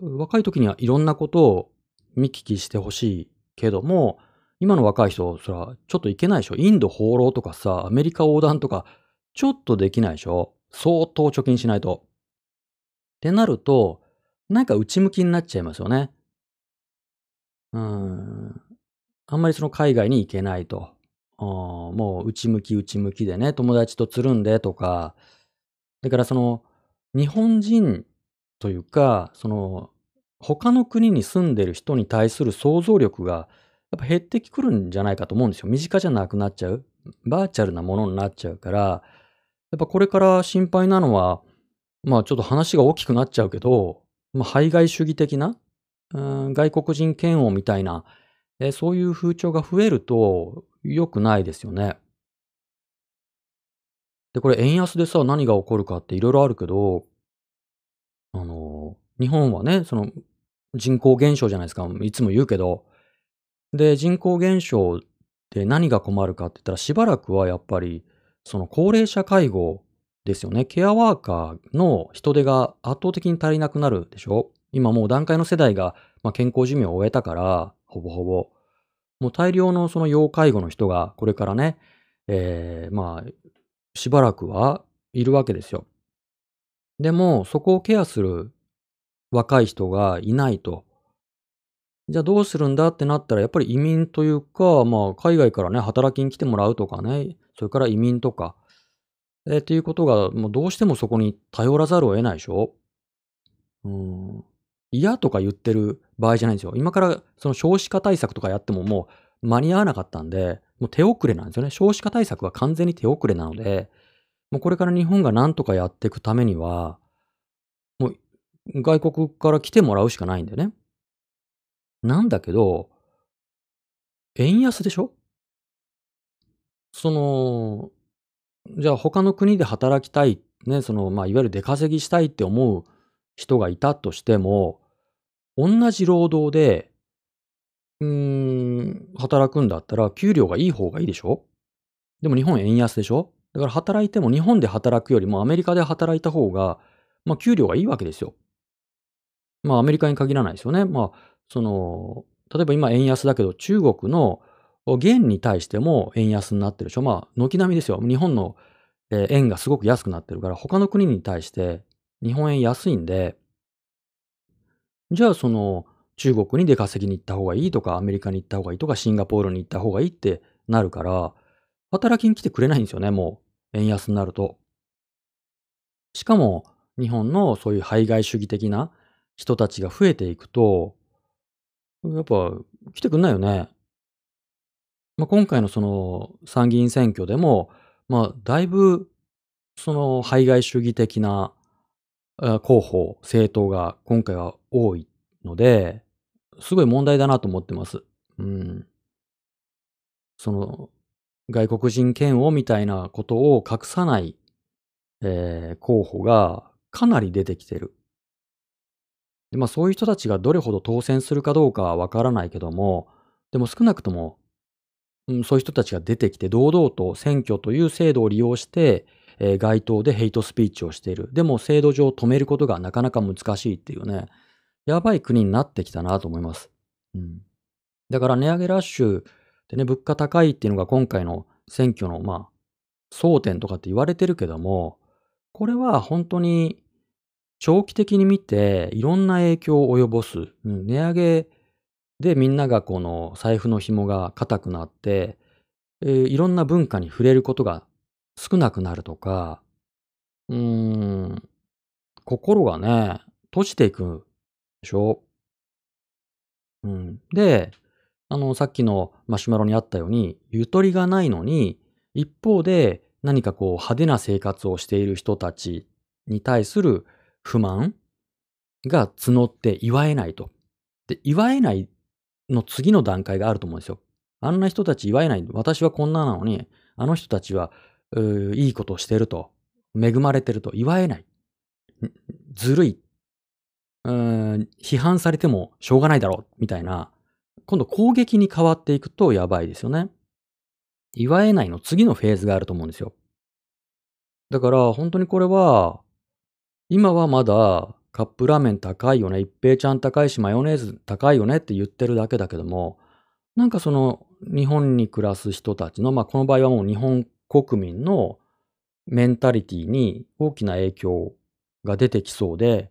若い時にはいろんなことを見聞きしてほしいけども、今の若い人、そら、ちょっといけないでしょ。インド放浪とかさ、アメリカ横断とか、ちょっとできないでしょ。相当貯金しないと。ってなると、なんか内向きになっちゃいますよね。うん。あんまりその海外に行けないと。もう内向き内向きでね、友達とつるんでとか。だからその、日本人というか、その、他の国に住んでる人に対する想像力が、やっぱ減ってくるんじゃないかと思うんですよ。身近じゃなくなっちゃう。バーチャルなものになっちゃうから、やっぱこれから心配なのは、まあちょっと話が大きくなっちゃうけど、まあ排外主義的な、うん外国人嫌悪みたいな、えそういう風潮が増えると良くないですよね。で、これ円安でさ、何が起こるかっていろいろあるけど、あの、日本はね、その人口減少じゃないですか。いつも言うけど。で、人口減少で何が困るかって言ったら、しばらくはやっぱり、その高齢者介護ですよね。ケアワーカーの人手が圧倒的に足りなくなるでしょ？今もう段階の世代が、まあ、健康寿命を終えたから、ほぼほぼ。もう大量のその要介護の人がこれからね、えーまあ、しばらくはいるわけですよ。でも、そこをケアする若い人がいないと。じゃあどうするんだってなったら、やっぱり移民というか、まあ、海外からね、働きに来てもらうとかね、それから移民とか、えーっていうことが、もうどうしてもそこに頼らざるを得ないでしょ？うん。嫌とか言ってる場合じゃないんですよ。今からその少子化対策とかやってももう間に合わなかったんで、もう手遅れなんですよね。少子化対策は完全に手遅れなので、もうこれから日本が何とかやっていくためには、もう外国から来てもらうしかないんだよね。なんだけど、円安でしょ？その、じゃあ他の国で働きたい、ね、その、まあ、いわゆる出稼ぎしたいって思う人がいたとしても、同じ労働で、うーん、働くんだったら給料がいい方がいいでしょ？でも日本円安でしょ？だから働いても日本で働くよりもアメリカで働いた方が、まあ給料がいいわけですよ。まあアメリカに限らないですよね。まあ、その、例えば今円安だけど中国の元に対しても円安になってるでしょまあ、軒並みですよ。日本の円がすごく安くなってるから、他の国に対して日本円安いんで、じゃあその中国に出稼ぎに行った方がいいとか、アメリカに行った方がいいとか、シンガポールに行った方がいいってなるから、働きに来てくれないんですよね、もう。円安になると。しかも、日本のそういう排外主義的な人たちが増えていくと、やっぱ来てくんないよね。まあ、今回のその参議院選挙でも、まあ、だいぶ、その排外主義的な候補、政党が今回は多いので、すごい問題だなと思ってます。うん。その、外国人嫌悪みたいなことを隠さない、えー候補がかなり出てきてる。でまあそういう人たちがどれほど当選するかどうかはわからないけども、でも少なくとも、うん、そういう人たちが出てきて堂々と選挙という制度を利用して、えー街頭でヘイトスピーチをしている。でも制度上止めることがなかなか難しいっていうね、やばい国になってきたなと思います。うん。だから値上げラッシュでね、物価高いっていうのが今回の選挙の、まあ、争点とかって言われてるけども、これは本当に長期的に見ていろんな影響を及ぼす。うん、値上げでみんながこの財布の紐が硬くなって、えーいろんな文化に触れることが少なくなるとか、うーん、心がね、閉じていくでしょ？うん。で、あの、さっきのマシュマロにあったように、ゆとりがないのに、一方で何かこう派手な生活をしている人たちに対する不満が募って祝えないと。で、祝えないの次の段階があると思うんですよ。あんな人たち祝えない。私はこんななのに、あの人たちは、いいことをしてると。恵まれてると。祝えない。ずるい。批判されてもしょうがないだろう。みたいな。今度攻撃に変わっていくとやばいですよね。祝えないの次のフェーズがあると思うんですよ。だから本当にこれは、今はまだカップラーメン高いよね、一平ちゃん高いしマヨネーズ高いよね。って言ってるだけだけども、なんかその日本に暮らす人たちの、まあこの場合はもう日本国民のメンタリティに大きな影響が出てきそうで、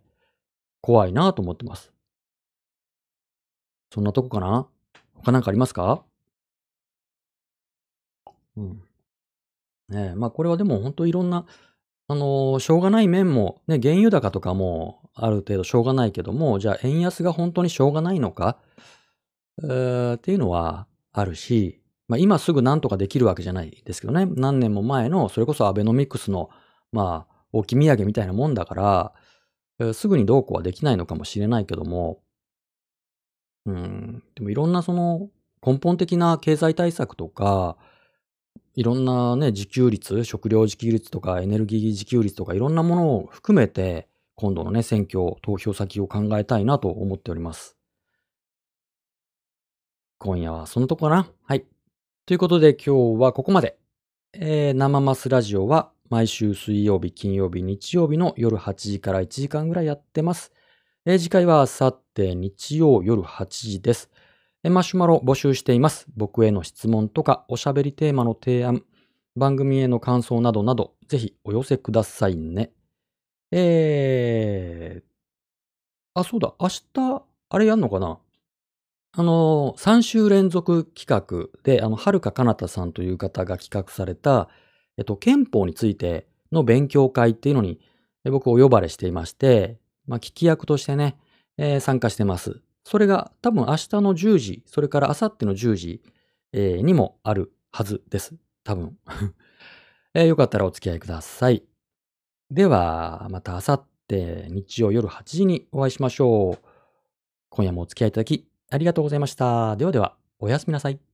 怖いなと思ってます。そんなとこかな？他なんかありますか？うん。ねえ、まあこれはでも本当いろんな、あのしょうがない面も、ね、原油高とかもある程度しょうがないけども、じゃあ円安が本当にしょうがないのか、えーっていうのはあるし、まあ今すぐなんとかできるわけじゃないですけどね、何年も前の、それこそアベノミクスの、まあ、置き土産みたいなもんだから、えーすぐにどうこうはできないのかもしれないけども、うん、でもいろんなその根本的な経済対策とか、いろんなね、自給率、食料自給率とかエネルギー自給率とかいろんなものを含めて、今度のね、選挙、投票先を考えたいなと思っております。今夜はそのとこかな？はい。ということで今日はここまで。えー生マスラジオは毎週水曜日、金曜日、日曜日の夜8時から1時間ぐらいやってます。えー次回はあさって日曜夜8時です。マシュマロ募集しています。僕への質問とかおしゃべりテーマの提案、番組への感想などなど、ぜひお寄せくださいね。えー、あ、そうだ、明日、あれやんのかな？あの、3週連続企画で、あの、はるかかなたさんという方が企画された、えっと、憲法についての勉強会っていうのに、僕お呼ばれしていまして、まあ、聞き役としてね、えー、参加してます。それが多分明日の10時、それから明後日の10時、えー、にもあるはずです。多分。(laughs) えー、よかったらお付き合いください。では、また明後日日曜夜8時にお会いしましょう。今夜もお付き合いいただきありがとうございました。ではでは、おやすみなさい。